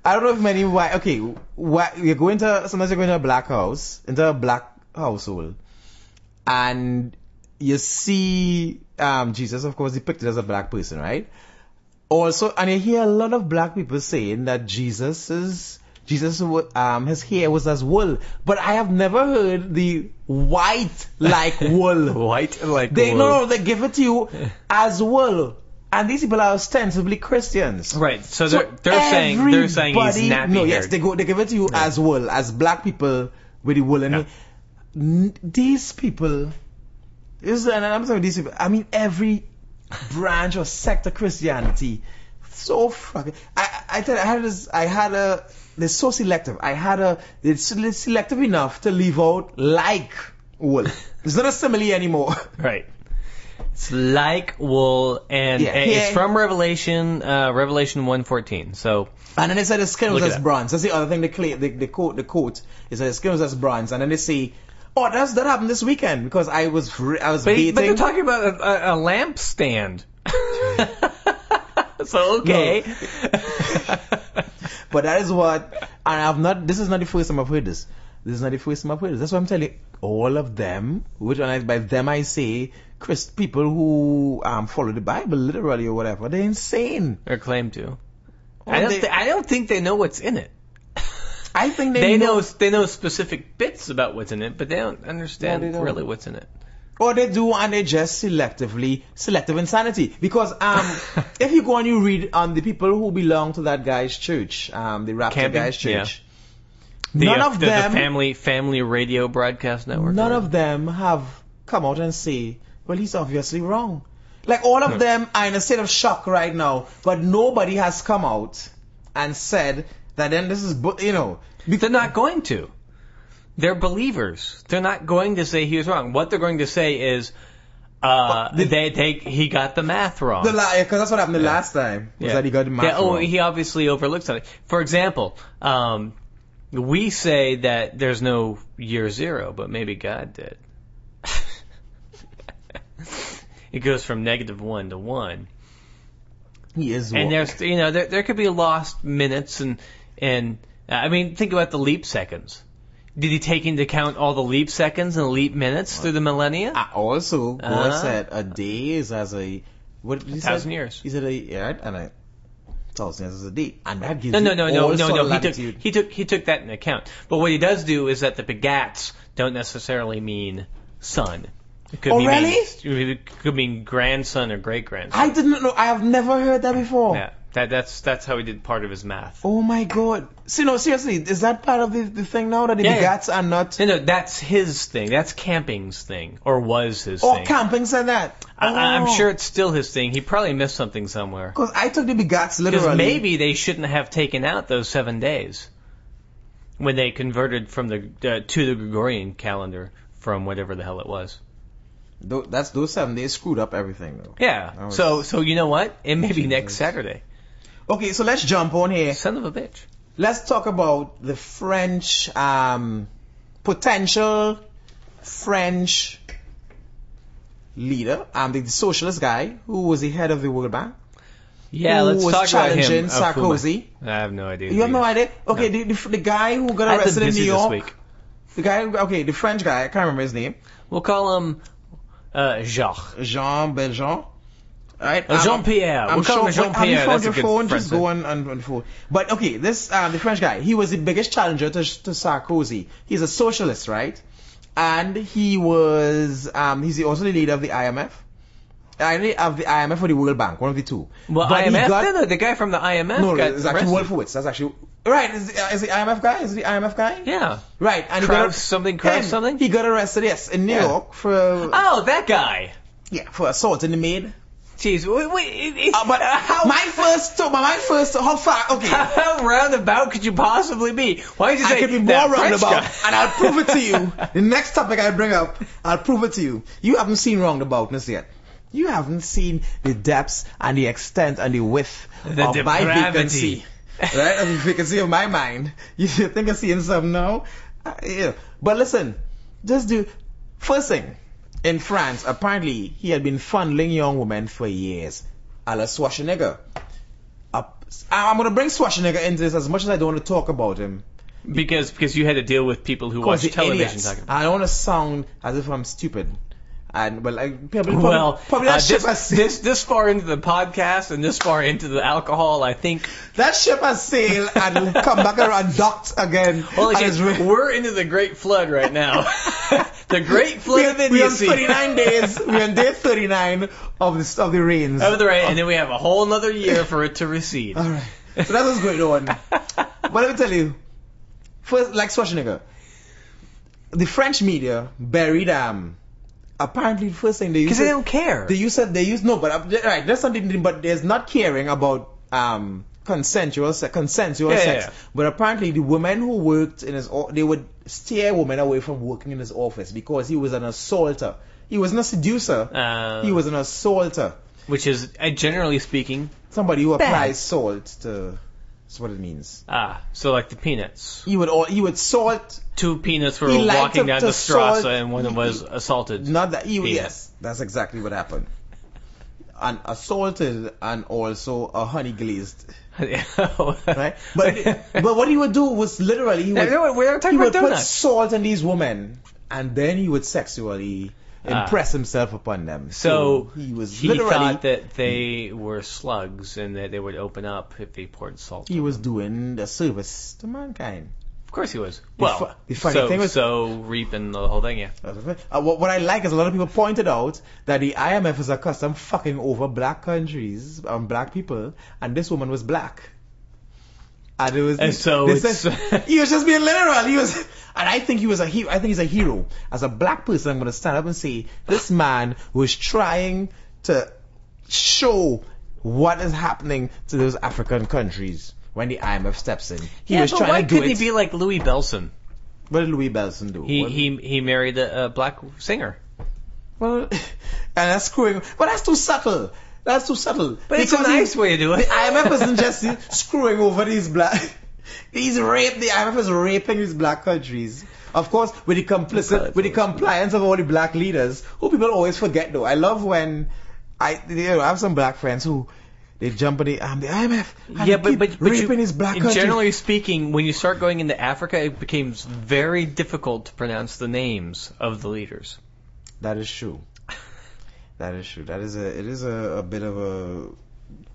I don't know if many white. Okay, why, you're going to sometimes you're going to a black house, into a black household, and you see um, Jesus, of course, depicted as a black person, right? Also, and you hear a lot of black people saying that Jesus is Jesus, um, his hair was as wool, but I have never heard the white like [LAUGHS] wool.
White like
They
wool.
no, no, they give it to you as wool. And these people are ostensibly Christians.
Right. So they're they're saying they're saying he's nappy
No, yes, they go they give it to you as wool, as black people with the wool. And
Yeah.
these people, this is, and I'm saying these people. I mean, every branch or sect of Christianity, so fucking. I I tell you, I had this. I had a. They're so selective. I had a. They're selective enough to leave out like wool. [LAUGHS] It's not a simile anymore.
Right. It's like wool, and,
Yeah,
it's from Revelation, uh, Revelation one fourteen. So
And then they said the skin was as bronze. That's the other thing they claim, the, the quote, the quote is that the skin was as bronze. And then they say, oh, that's, that happened this weekend because I was, I was
But, but they're talking about a, a, a lamp stand. [LAUGHS] so okay. [LAUGHS]
but that is what, and I've not, this is not the first time I've heard this. This is not the first time I've heard this. That's what I'm telling you. All of them, which and I, by them I say, Chris, people who um, follow the Bible literally or whatever, they're insane.
Or claim to. I don't.
they-
thi- I don't think they know what's in it.
I think they,
They know they know specific bits about what's in it, but they don't understand
No, they don't.
really what's in it.
Or they do and they just selectively selective insanity. Because um [LAUGHS] if you go and you read on the people who belong to that guy's church, um the Rapture
Camping?
guy's church,
The,
none
uh,
of
the,
them
the family family radio broadcast network.
none of them have come out and say, Well he's obviously wrong. Like all of them are in a state of shock right now, but nobody has come out and said that then this is you know
They're not going to. They're believers. They're not going to say he was wrong. What they're going to say is, uh,
the-
they, they, he got the math wrong.
the because that's what happened the last time. Was
Yeah.
that he got the math
Yeah, oh,
wrong.
he obviously overlooked something. For example, um, we say that there's no year zero, but maybe God did. [LAUGHS] it goes from negative one to one.
He is
And there's, you know, there, there could be lost minutes and, and, I mean, think about the leap seconds. Did he take into account all the leap seconds and leap minutes through the millennia?
I also,
Uh-huh.
said a day is as a what did he say?
thousand years.
He said a yeah, and a thousand years is a day, and that gives
No, no, no, no, no, no. He took, he took, he took that into account. But what he does do is that the begats don't necessarily mean son. It could
Oh,
be
really?
Mean, it could mean grandson or great grandson.
I didn't know. I have never heard that before.
Yeah, that, that's that's how he did part of his math.
Oh my God! See, no, seriously, is that part of the, the thing now that the
Yeah, yeah.
begats are not?
No, no, that's his thing. That's Camping's thing, or was his
Oh,
thing.
camping said that.
I, I- I'm
Oh.
sure it's still his thing. He probably missed something somewhere.
Because I took the begats
Because
literally.
maybe they shouldn't have taken out those seven days when they converted from the uh, to the Gregorian calendar from whatever the hell it was.
Tho- that's those seven days screwed up everything though.
Yeah.
That was-
So so you know what? It may be
Jesus.
next Saturday.
Okay, so let's jump on here.
Son of a bitch.
Let's talk about the French um, potential French leader, um, the socialist guy who was the head of the World Bank.
Yeah,
who
let's
was
talk about him.
challenging
Uh,
Sarkozy.
I have no idea.
You have
who
no idea? Okay, the, the, the guy who got arrested in
busy
New
this
York.
week.
The guy, okay, the French guy, I can't remember his name.
We'll call him uh, Jacques.
Jean Beljean. Right?
Uh, Jean-Pierre.
I'm
We'll
sure,
Jean-Pierre.
Have you found
That's
your phone? Just go on, on the phone. But okay, this, um, the French guy, he was the biggest challenger to, to Sarkozy. He's a socialist, right? And he was, um, he's also the leader of the IMF. I Either of the IMF or the World Bank, one of the two.
Well,
But
IMF.
got-
no, no, the guy from the IMF
no,
got
it's actually. Wolfowitz. That's actually, right, is, the- is the IMF guy? Is the IMF guy?
Yeah.
Right, and he got,
something, Kraus something?
He got arrested, yes, in New
Yeah.
York for,
Oh, that guy.
yeah, for assault in the maid.
Jeez, wait, wait,
Uh, but
how, [LAUGHS]
my first, my, my first, how far, okay. [LAUGHS]
how roundabout could you possibly be? Why did you say
I could be more roundabout, and I'll prove it to you. The next topic I bring up, I'll prove it to you. You haven't seen roundaboutness yet. You haven't seen the depths and the extent and the width
The
of my
depravity.
vacancy. Right? Of the vacancy of my mind. [LAUGHS] You think I'm seeing something now? Uh, yeah. But listen, just do, first thing, in France, apparently he had been funneling young women for years. A la Schwarzenegger. I'm gonna bring Schwarzenegger into this as much as I don't want to talk about him.
Because because you had to deal with people who watch television.
I don't want to sound as if I'm stupid. And well, I probably,
Well,
probably
uh,
ship
this,
has
this this far into the podcast and this far into the alcohol, I think.
that ship has sailed and come back around docked again.
Holy
and
shit,
re-
we're into the Great Flood right now. [LAUGHS] the Great Flood of [LAUGHS]
we are on 39 days. We're on day 39 of the of the rains.
Of the rain, and then we have a whole another year for it to recede.
All right. So that was going on. but let me tell you, first, like Schwarzenegger, the French media buried um. Apparently, the first thing they
Because they don't care.
They use they use no, but uh, right, that's something. But there's not caring about um consensual se- consensual
Yeah,
sex.
yeah, yeah.
But apparently, the women who worked in his o- they would steer women away from working in his office because he was an assaulter. He wasn't a seducer.
Uh,
he was an assaulter.
which is uh, generally speaking,
Somebody who
Bad.
applies salt to. That's what it means.
ah, so like the peanuts.
You would all he would salt.
Two peanuts were
He
walking down the Strasse,
salt-
and one was assaulted.
Not that he yes, that's exactly what happened. And assaulted and also a honey glazed. [LAUGHS] right? But but what he would do was literally he would,
No, talking
he would put salt in these women, and then he would sexually. Impress himself upon them.
So
he was
he
literally
thought that they were slugs and that they would open up if they poured salt.
he was doing a service to mankind.
Of course he was.
The
Well,
the funny
so,
thing was-
so reaping the whole thing, yeah.
Uh, what, what I like is a lot of people pointed out that the IMF is accustomed fucking over black countries and black people, and this woman was black. And it was
And so
this is- [LAUGHS] he was just being literal. He was, and I think he was a hero. I think he's a hero. As a black person, I'm going to stand up and say this man was trying to show what is happening to those African countries when the IMF steps in. He
yeah,
was
but
trying
why
to do
couldn't
it.
he be like Louie Bellson?
what did Louie Bellson do?
He
What-
he he married a, a black singer.
Well, [LAUGHS] and that's screwing. But that's too subtle. That's too subtle.
But it's a
Because he-
nice way to do
The
it.
IMF isn't just [LAUGHS] screwing over these black. He's rape. The IMF is raping these black countries. Of course, with the complicit, with the compliance of all the black leaders, who people always forget though. I love when I, you know, I have some black friends who they jump in the, um, the IMF.
Yeah, but but, but
raping
you,
these black countries.
generally speaking, when you start going into Africa, it becomes very difficult to pronounce the names of the leaders.
That is true. That is true. That is a it is a, a bit of a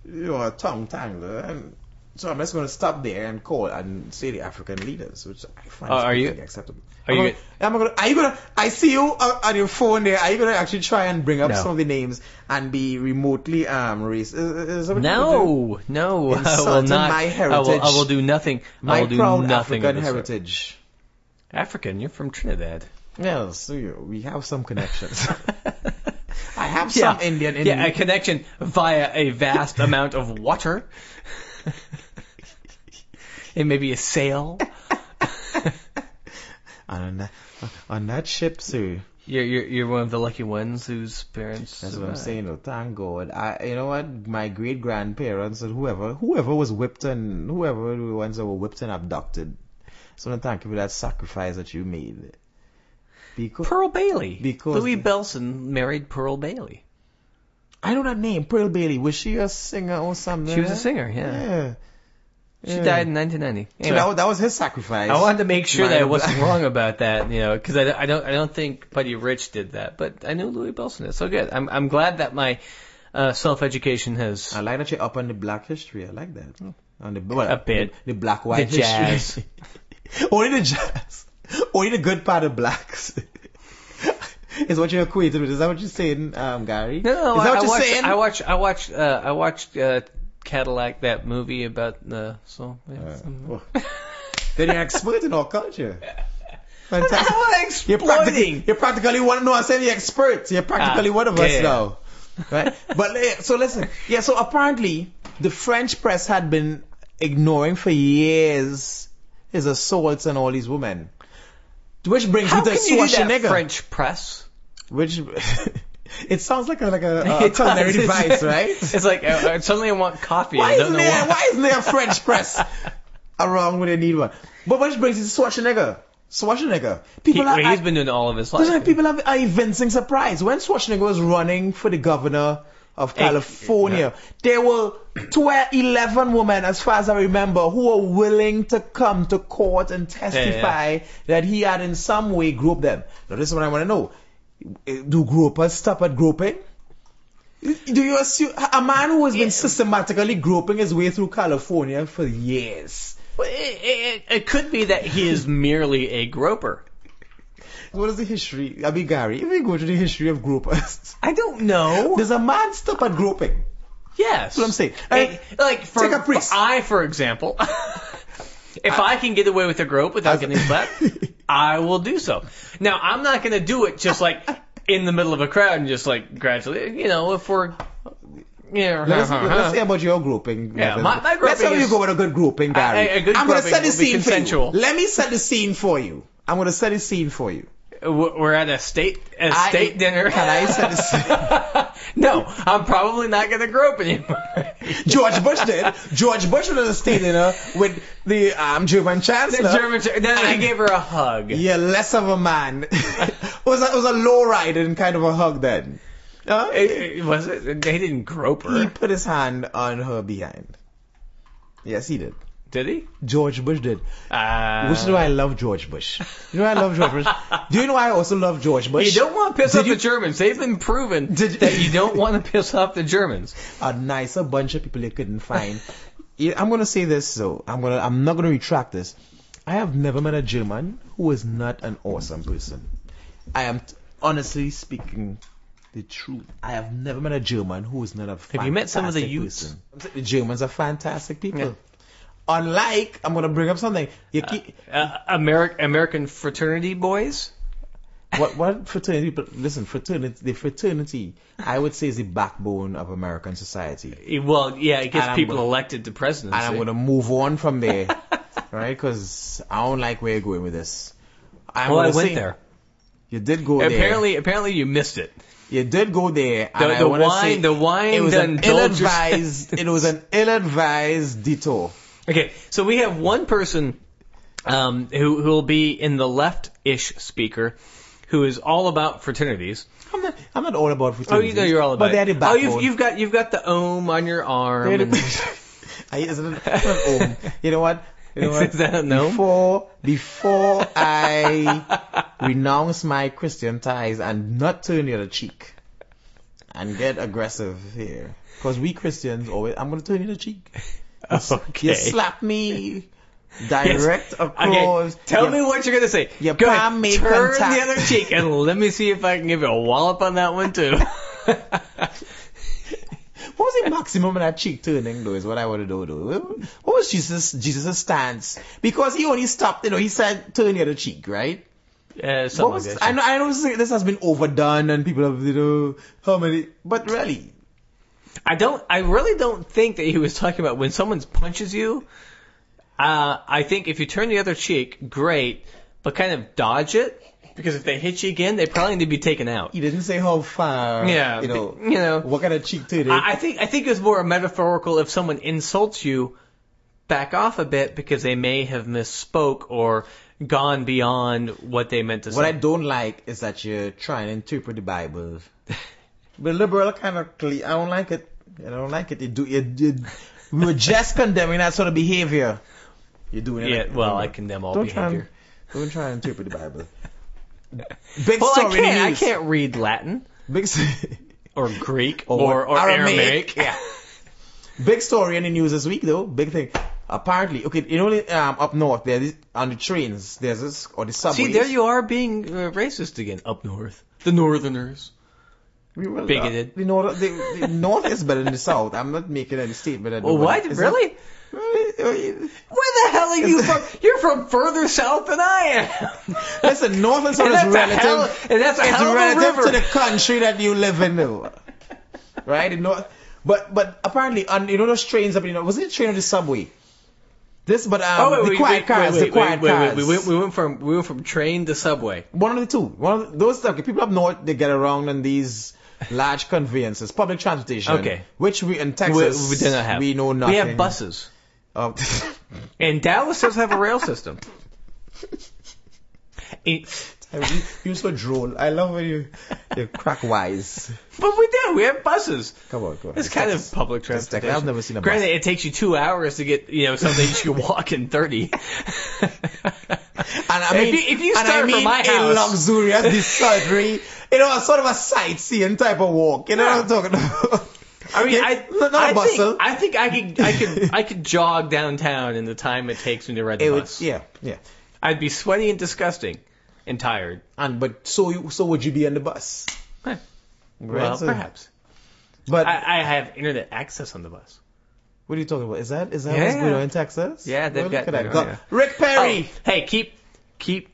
you know a tongue tangler, and so I'm just going to stop there and call and say the African leaders, which I find
Uh, are you-
acceptable.
are
I'm
you
gonna, I'm gonna, are you gonna? I see you uh, on your phone there. Are you gonna actually try and bring up
No.
some of the names and be remotely um race? Is, is that what you would do?
No, no, [LAUGHS] I will not.
my
I will, I will do nothing. I
My
will do
proud
nothing
African
of the sort.
heritage.
African, you're from Trinidad.
Yes, so you, we have some connections. [LAUGHS] I have
Yeah.
some Indian
Yeah, a connection via a vast amount of water. [LAUGHS] it may be a sail. [LAUGHS]
On that, on that ship, sir.
You're, you're you're one of the lucky ones whose parents.
That's what I'm saying. Oh, thank God. I, you know what? My great grandparents and whoever, whoever was whipped and whoever the ones that were whipped and abducted, So I thank you for that sacrifice that you made. Because
Pearl Bailey.
Because
Louie
the-
Bellson married Pearl Bailey.
I don't know that name, Pearl Bailey. Was she a singer or something?
She was a singer, yeah.
Yeah.
She
Yeah.
died in 1990.
So that, that was his sacrifice.
I wanted to make sure that I wasn't wrong about that, you know, because I, I don't I don't think Buddy Rich did that, but I knew Louie Bellson is so good. I'm I'm glad that my uh, self education has
I like that you're up on the black history. I like that. On the well,
A bit.
The, the black
the
white
jazz.
history. [LAUGHS] Only the jazz. [LAUGHS] Only the good part of blacks. [LAUGHS] is what you're equating with. Is that what you're saying, um, Gary?
No, no,
is that
I,
what
I
you're
watched,
saying?
I watched I watched uh, I watched uh, Cadillac that movie about the so. Yeah,
Uh, well, then you're an expert in our culture. Fantastic.
How I
You're practically, you're practically one. No, I said you're expert. You're practically
Ah,
one of us
yeah.
now, right? But so listen, yeah. So apparently, the French press had been ignoring for years his assaults on all these women, which brings
How
me to
can you do that,
Schwarzenegger.
French press?
Which [LAUGHS] it sounds like a like a, a [LAUGHS]
It
culinary [LAUGHS] device, right?
It's like uh, uh, suddenly I want coffee.
Why
I don't
isn't
know
there?
why.
Why isn't there a French press [LAUGHS] around when they need one? But which brings me to Schwarzenegger. Schwarzenegger. People
He,
are,
he's been doing all of his life.
People have, are evincing surprise. When Schwarzenegger was running for the governor of
Hey,
California, there were 12, 11 women, as far as I remember, who were willing to come to court and testify that he had in some way groped them. Now, this is what I want to know. Do gropers uh, stop at groping? Eh? Do you assume a man who has been systematically groping his way through California for years?
Well, it, it, it could be that he is merely a groper.
What is the history? I mean, Gary, if we go to the history of gropers,
I don't know.
Does a man stop at groping?
Yes.
That's what I'm saying.
Hey, like for,
Take a priest.
for I, for example, [LAUGHS] if I can get away with a grope without getting slapped, [LAUGHS] I will do so. Now, I'm not going to do it just like in the middle of a crowd and just like gradually, you know, if we're, yeah,
Let's, let's hear about your groping.
Yeah, my- my
Let's
groping
how you go with a good groping, Gary.
A- a good
I'm gonna set the scene for you. Let me set the scene for you. I'm gonna set the scene for you.
We're at a state a
I-
state [LAUGHS] dinner.
Can I set the scene?
no, I'm probably not going to grope anymore. [LAUGHS]
George Bush did. George Bush was at a state dinner with the um, German
the
chancellor.
German, then he
And-
gave her a hug.
You're less of a man. [LAUGHS] it was a, it was a low ride and kind of a hug then. Uh,
It- it- was it? They didn't grope her.
he put his hand on her behind. Yes, he did.
Did he?
George Bush did.
Uh,
Which is why I love George Bush. You know why I love George Bush? Do you know why I also love George Bush?
You don't want to piss
Did
off
you-
the Germans. They've been proven
you-
that you don't want to piss off the Germans. [LAUGHS]
a nicer bunch of people they couldn't find. I'm gonna say this, so I'm gonna I'm not gonna retract this. I have never met a German who is not an awesome person. I am t- honestly speaking the truth. I have never met a German who is not a fantastic person.
Have you met some of the youths?
person. The Germans are fantastic people.
Yeah.
Unlike, I'm gonna bring up something. You keep,
Uh, Ameri- American fraternity boys.
what what fraternity? But listen, fraternity. The fraternity, I would say, is the backbone of American society.
Well, yeah, it gets
And
people
gonna-
elected to presidency.
and I'm gonna move on from there, [LAUGHS] right? Because I don't like where you're going with this. I'm
well, I went
say-
there.
You did go there.
Apparently, apparently you missed it.
you did go there.
The- the wine-
say
the wine
It was an ill-advised. it was an [LAUGHS] ill-advised detour.
Okay, so we have one person um, who who will be in the left-ish speaker, who is all about fraternities.
I'm not. I'm not all about fraternities.
Oh, you know you're all about.
But they're the
it. Oh, you've you've got you've got the ohm on your arm.
The, [LAUGHS] I, it's not, it's not ohm. [LAUGHS] You know what? You know what?
Is that a?
Before before I [LAUGHS] renounce my Christian ties and not turn the other cheek and get aggressive here, because we Christians always, I'm gonna turn the other cheek. [LAUGHS]
okay.
You slap me direct
Yes.
across.
Okay, tell
you-
me what you're gonna say.
Your
Go ahead, turn
contact.
the other cheek, and let me see if I can give you a wallop on that one too. [LAUGHS]
What was the maximum of that cheek turning though? Is what I want to know though. What was Jesus Jesus' stance? Because he only stopped, you know, he said turn the other cheek, right?
uh, something
What
like
was. I know I know this has been overdone and people have you know how many, but really,
I don't. I really don't think that he was talking about when someone punches you. Uh, I think if you turn the other cheek, great, but kind of dodge it because if they hit you again, they probably need to be taken out.
he didn't say how far.
Yeah,
you know,
you know.
what kind of cheek turning.
I, I think I think it's more a metaphorical if someone insults you, back off a bit because they may have misspoke or gone beyond what they meant to say.
What I don't like is that you're trying to interpret the Bible. [LAUGHS] but liberal kind of cle I don't like it. I don't like it. You do you, you we were just condemning that sort of behavior. You're doing it.
yeah,
like-
well, I condemn all
don't try and,
behavior.
don't try and interpret the Bible. [LAUGHS] Big
Well, I
story in the
can't. I
news.
can't read Latin
Big,
or Greek [LAUGHS]
Or
or, or
Aramaic.
Aramaic. Yeah. [LAUGHS]
big story in the news this week though. Big thing. Apparently, okay, you know, um, up north there is- on the trains, there's this or the subways.
See, there you are being uh, racist again. Up north, the Northerners.
We will, uh,
bigoted.
the north, the, the north is better than the south. I'm not making any statement. that
Well, what?
it's
Really? Where the hell are you from? You're from further south than I am. [LAUGHS]
Listen, north and south
And
is relative.
hell- and that's a
it's
hell
relative
river.
to the country that you live in, though. right? The north, but but apparently, on you know those trains up, you know, was it a train or the subway? This, but um,
Oh, wait,
the quiet
wait,
cars,
wait,
the quiet cars.
We went, we went from we went from train to subway.
One of the two. One of the, those okay, people up north they get around in these large conveyances, public transportation.
Okay.
Which we in Texas
we did not have.
We know nothing.
We have buses.
Oh. [LAUGHS]
And Dallas does have a rail system. It-
you, you're so droll. I love when you you crack wise.
but we do. We have buses.
Come on, come on.
It's kind
Texas.
of public transportation.
I've never seen a bus.
Granted, it takes you two hours to get you know something you can walk in thirty. [LAUGHS] [LAUGHS]
And I
If
mean,
you- if you start
I mean
from my
a
house-
luxurious desultory, you know, sort of a sightseeing type of walk. You know what I'm talking about? [LAUGHS]
I mean,
Yeah,
I,
not
I
a bustle.
think I think I could I could [LAUGHS] I could jog downtown in the time it takes me to ride the
It would-
bus.
yeah, yeah.
I'd be sweaty and disgusting and tired.
And but so so would you be on the bus?
Huh.
Right,
Well,
so-
perhaps.
But
I, I have internet access on the bus.
what are you talking about? Is that is that
Yeah.
what's going on in Texas?
Yeah, they've
Well,
got
that.
that,
Go-
yeah.
Rick Perry.
Oh, hey, keep keep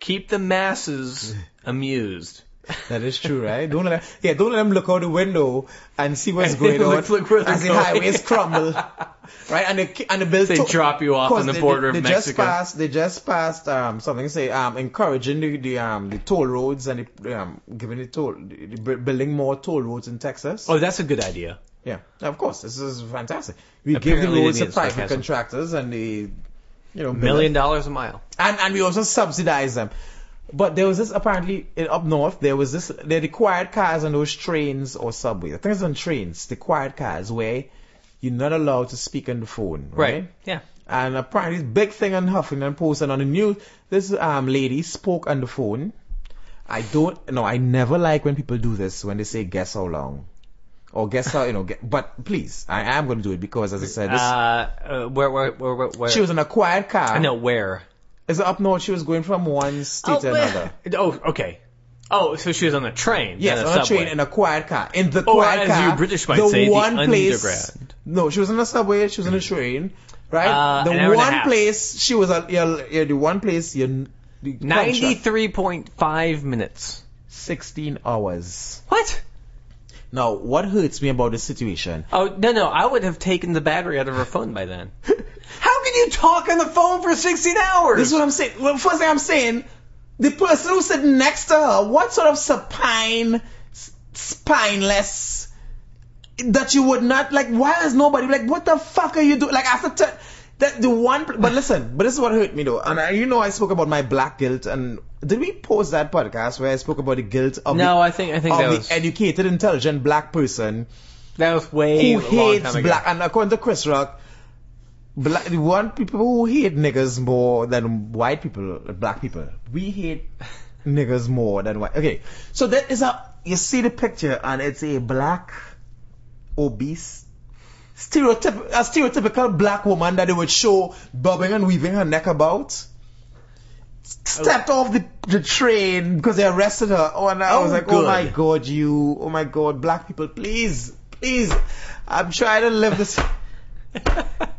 keep the masses [LAUGHS] amused.
That is true, right? Don't let them, yeah, don't let them look out the window and see what's [LAUGHS] going on
Look- where
as the highways crumble, [LAUGHS] right? And the and the bills
They drop you off on the border of
they
Mexico.
Just passed, they just passed um something say um encouraging the, the um the toll roads and the, um giving the toll the, building more toll roads in Texas.
Oh, that's a good idea.
Yeah, of course, this is fantastic. We give the roads to private contractors and the you know,
Million dollars a mile.
and and we also subsidize them. But there was this apparently in up north. There was this. They required cars on those trains or subways. I think it's on trains. The quiet cars where you're not allowed to speak on the phone. Right.
Right. Yeah.
And apparently, this big thing on Huffington Post and on the news. This um lady spoke on the phone. I don't. No, I never like when people do this when they say guess how long. Or guess how you know. Get, but please, I am going to do it because, as I said, this,
Uh, uh, where, where, where, where, where?
she was in a quiet car.
I know where.
Is it up north? She was going from one state to
where-
another. [LAUGHS]
Oh, okay. Oh, so she was on a train.
Yes,
a
on a
subway.
train in a quiet car. In the
Or
quiet
as
car.
you British might
the
say, the
one place.
underground.
No, she was on a subway. She was on a train. Right.
Uh,
the
an hour and
one place she was at. Yeah, yeah, the one place.
Ninety-three point five minutes.
Sixteen hours.
What?
Now, what hurts me about this situation?
Oh no, no! I would have taken the battery out of her phone by then. [LAUGHS] How can you talk on the phone for sixteen hours?
This is what I'm saying. Well, first thing I'm saying, the person who's sitting next to her, what sort of supine, spineless, that you would not like? Why is nobody like? What the fuck are you doing? Like after t- that, the one. But listen, but this is what hurt me though, and I, you know I spoke about my black guilt, and did we post that podcast where I spoke about the guilt of
no,
the,
I think I think
of
that
the
was
educated, intelligent black person
that was way
who
a long
hates
time ago.
black, and according to Chris Rock, black, one people who hate niggas more than white people, black people. We hate [LAUGHS] niggas more than white. Okay, so that is a you see the picture, and it's a black, obese, stereotyp- a stereotypical black woman that they would show bobbing and weaving her neck about. Stepped off the, the train because they arrested her. Oh, and I
Oh,
was like, oh my god, you, oh my god, black people, please, please. I'm trying to live this [LAUGHS]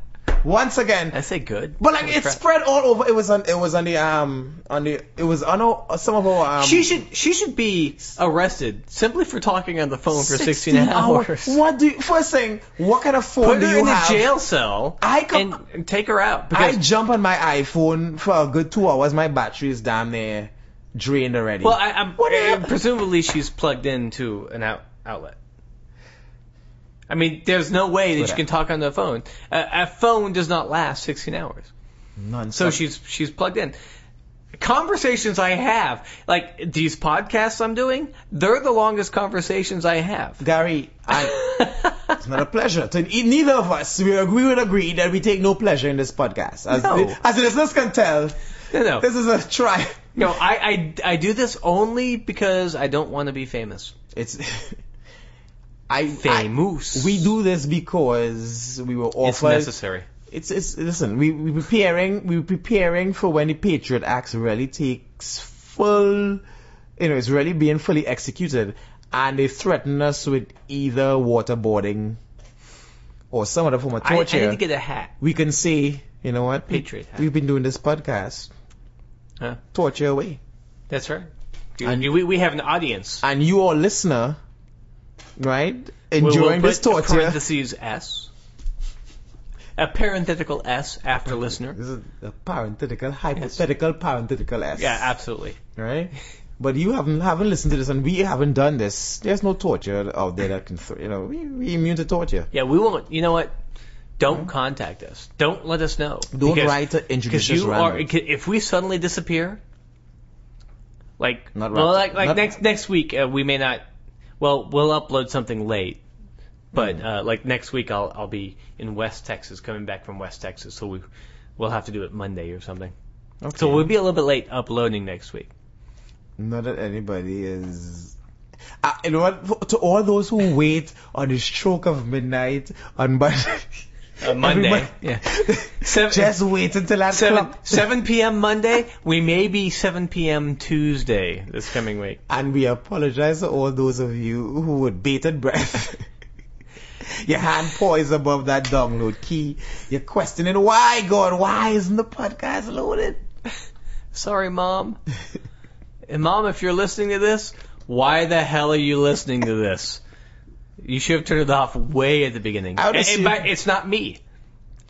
once again.
I say good.
But like
Holy
it
crap.
spread all over. It was on. It was on the um on the. It was on our, some of our. Um,
she should she should be arrested simply for talking on the phone for 16,
16
hours.
What do you, first thing? What kind of phone
Put
do
her
you
in
have?
a jail cell
I come-
and, take her out Because I
jump on my iPhone for a good two hours. My battery is damn near drained already.
well I, I'm
What
presumably she's plugged into an out outlet. I mean, there's no way that you can talk on the phone. A, a phone does not last 16 hours.
None.
So she's she's plugged in. Conversations I have, like these podcasts I'm doing, they're the longest conversations I have.
Gary, I, [LAUGHS] it's not a pleasure. To, neither of us, we, we would agree that we take no pleasure in this podcast. As,
No.
the, as the listeners can tell,
No, no,
this is a try.
no. I, I I do this only because I don't want to be famous.
It's, [LAUGHS] I, I,
Famous.
we do this because we were offered.
It's necessary.
It's, it's, listen, we, we preparing, we preparing for when the Patriot Act really takes full, you know, it's really being fully executed, and they threaten us with either waterboarding or some other form of
I, I
torture.
need to get a hat.
we can say, you know what?
Patriot hat.
We've been doing this podcast.
Huh?
Torture away.
That's right.
And-
we we have an audience.
And you all listener, right?
We'll- we'll
Enjoying this torture.
Parentheses S. A parenthetical S after listener.
This is a parenthetical, hypothetical parenthetical S.
Yeah, absolutely.
right? But you haven't haven't listened to this, and we haven't done this. There's no torture out there that can, you know, we, we immune to torture.
Yeah, we won't. You know what? Don't contact us. Don't let us know.
Don't
Because-
write to injudicious
you are, if we suddenly disappear, like,
Not
well, like, like
not-
next next week uh, we may not. Well, we'll upload something late, but
Hmm.
uh, like next week I'll I'll be in West Texas, coming back from West Texas, so we we'll have to do it Monday or something.
Okay.
So we'll be a little bit late uploading next week.
Not that anybody is. Uh, you know what? To all those who wait on the stroke of midnight on Monday. [LAUGHS]
Uh, Monday, yeah. [LAUGHS] Seven,
Just wait until that
seven
clock.
seven p.m. Monday. We may be seven p.m. Tuesday this coming week.
And we apologize to all those of you who with bated breath. [LAUGHS] Your hand poised above that download key. You're questioning why, God, why isn't the podcast loaded? [LAUGHS]
Sorry, mom. And mom, if you're listening to this, why the hell are you listening to this? You should have turned it off way at the beginning.
I would
And-
assume-
it's not me.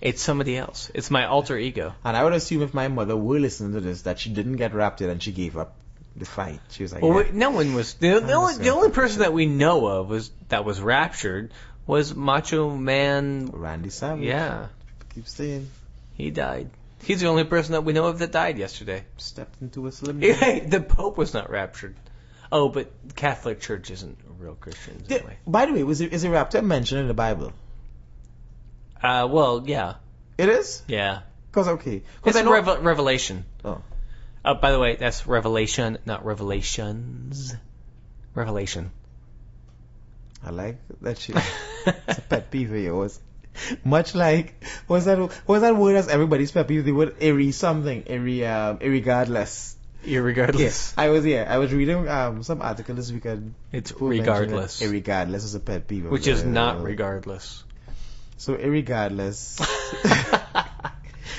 It's somebody else. It's my alter ego.
And I would assume if my mother were listening to this, that she didn't get wrapped in and she gave up the fight. She was like,
Well,
yeah.
no one was. The, the only the only person that we know of was that was raptured was Macho Man.
Randy Savage.
Yeah,
Keep saying,
he died. He's the only person that we know of that died yesterday.
stepped into a slim. [LAUGHS]
Hey, the Pope was not raptured. Oh, but Catholic Church isn't real Christians anyway.
By the way, was it, is a rapture mentioned in the Bible?
Uh, well, yeah,
It is?
yeah.
Cause okay.
It's
Cause I
a
know,
revel- revelation.
Oh.
Uh, by the way, that's revelation, not revelations. Revelation.
I like that shit. it's a pet peeve of yours. Much like what's that what's that word that's everybody's pet peeve? The word irre something. Irre um irregardless.
Irregardless.
Yes. I was yeah, I was reading um some article this weekend.
It's
who mentioned that
regardless.
Irregardless is a pet peeve.
Which is not regardless.
So irregardless. [LAUGHS]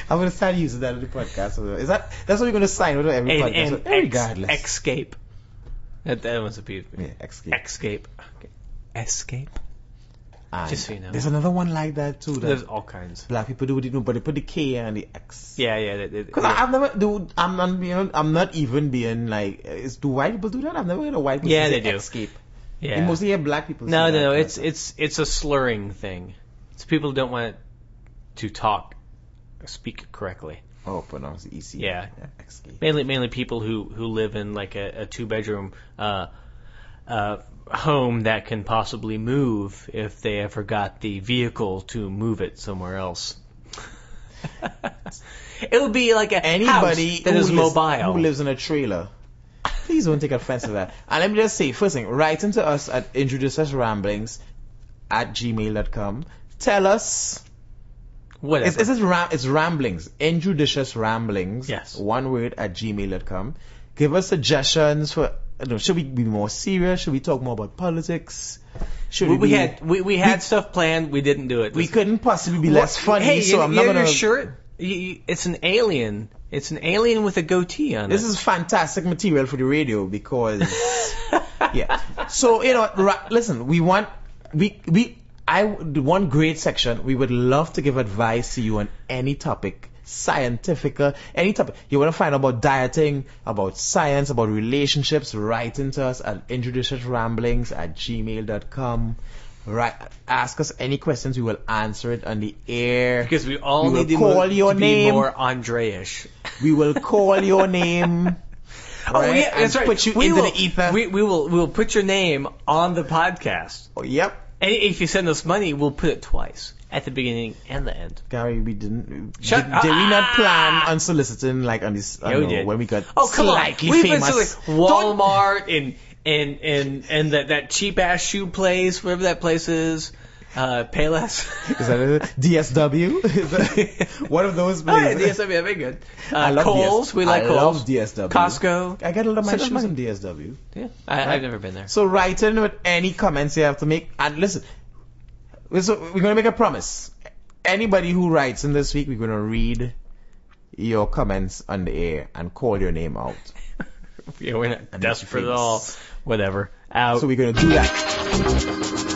[LAUGHS] I'm gonna start using that in the podcast. Is that that's what we're gonna sign with every
And,
podcast?
and
So irregardless.
ex- escape. That, that was a peeve.
yeah, escape.
Escape. Okay. Escape.
And
just so you know.
There's another one like that too. That
There's all kinds.
black people do it, but they put the K and the X.
Yeah, yeah. That, that,
Cause I, I've never, dude, I'm not, you know, I'm not even being like, is, do white people do that? I've never heard a white person
Yeah, they do.
escape.
yeah.
You mostly hear black people
No, no, no. It's it's it's a slurring thing. It's people who don't want to talk, speak correctly.
Oh, pronounce it EC.
Yeah.
escape.
Mainly, mainly people who who live in like a, a two bedroom uh, uh, home that can possibly move if they ever got the vehicle to move it somewhere else. [LAUGHS] it would be like a
Anybody
that
lives,
mobile.
who lives in a trailer, please don't take offense to that. And let me just say, first thing, write into us at injudiciousramblings at gmail.com. Tell us
Whatever.
It's, it's, just ram- it's ramblings, injudicious ramblings.
Yes.
One word at gmail.com. Give us suggestions for, I don't know, should we be more serious? Should we talk more about politics? Should
we,
we,
we had we, we had stuff planned. We didn't do it.
we couldn't possibly be less funny,
Hey,
so
you,
I'm not gonna.
You're sure? You, you, it's an alien. It's an alien with a goatee on
This is fantastic material for the radio because, [LAUGHS] yeah. So you know, ra- listen, we want we we I the one great section. We would love to give advice to you on any topic, scientific, uh, any topic. You want to find out about dieting, about science, about relationships. Write into us at injudicious ramblings at gmail.com. Right. Ask us any questions. We will answer it on the air.
Because we all
We
need to,
call your
to
name.
be more Andre-ish.
We will call your name. [LAUGHS]
Oh
right,
yeah, that's right.
Put you
we
into
will,
the ether.
We, we will we will put your name on the podcast.
oh, yep.
And if you send us money, we'll put it twice at the beginning and the end.
Gary, we didn't.
Shut-
did, did we not plan on soliciting like on this? I
Yeah,
know,
did.
When we got
Oh come on!
slightly
We've
famous.
been to Walmart and and and and that that cheap ass shoe place, wherever that place is, uh, Payless. [LAUGHS]
Is that a DSW? Is that [LAUGHS] one of those
Oh, yeah,
places?
DSW, that'd be good. Uh,
I love
Kohl's,
DS
we like
I
Kohl's.
love DSW.
Costco.
I get a lot of my shoes
money.
in DSW.
Yeah, I, I've never been there.
So write in with any comments you have to make. And listen, so, we're going to make a promise. Anybody who writes in this week, we're going to read your comments on the air and call your name out. [LAUGHS]
Yeah, we're not desperate at all. Whatever. Out.
So we're going to do that.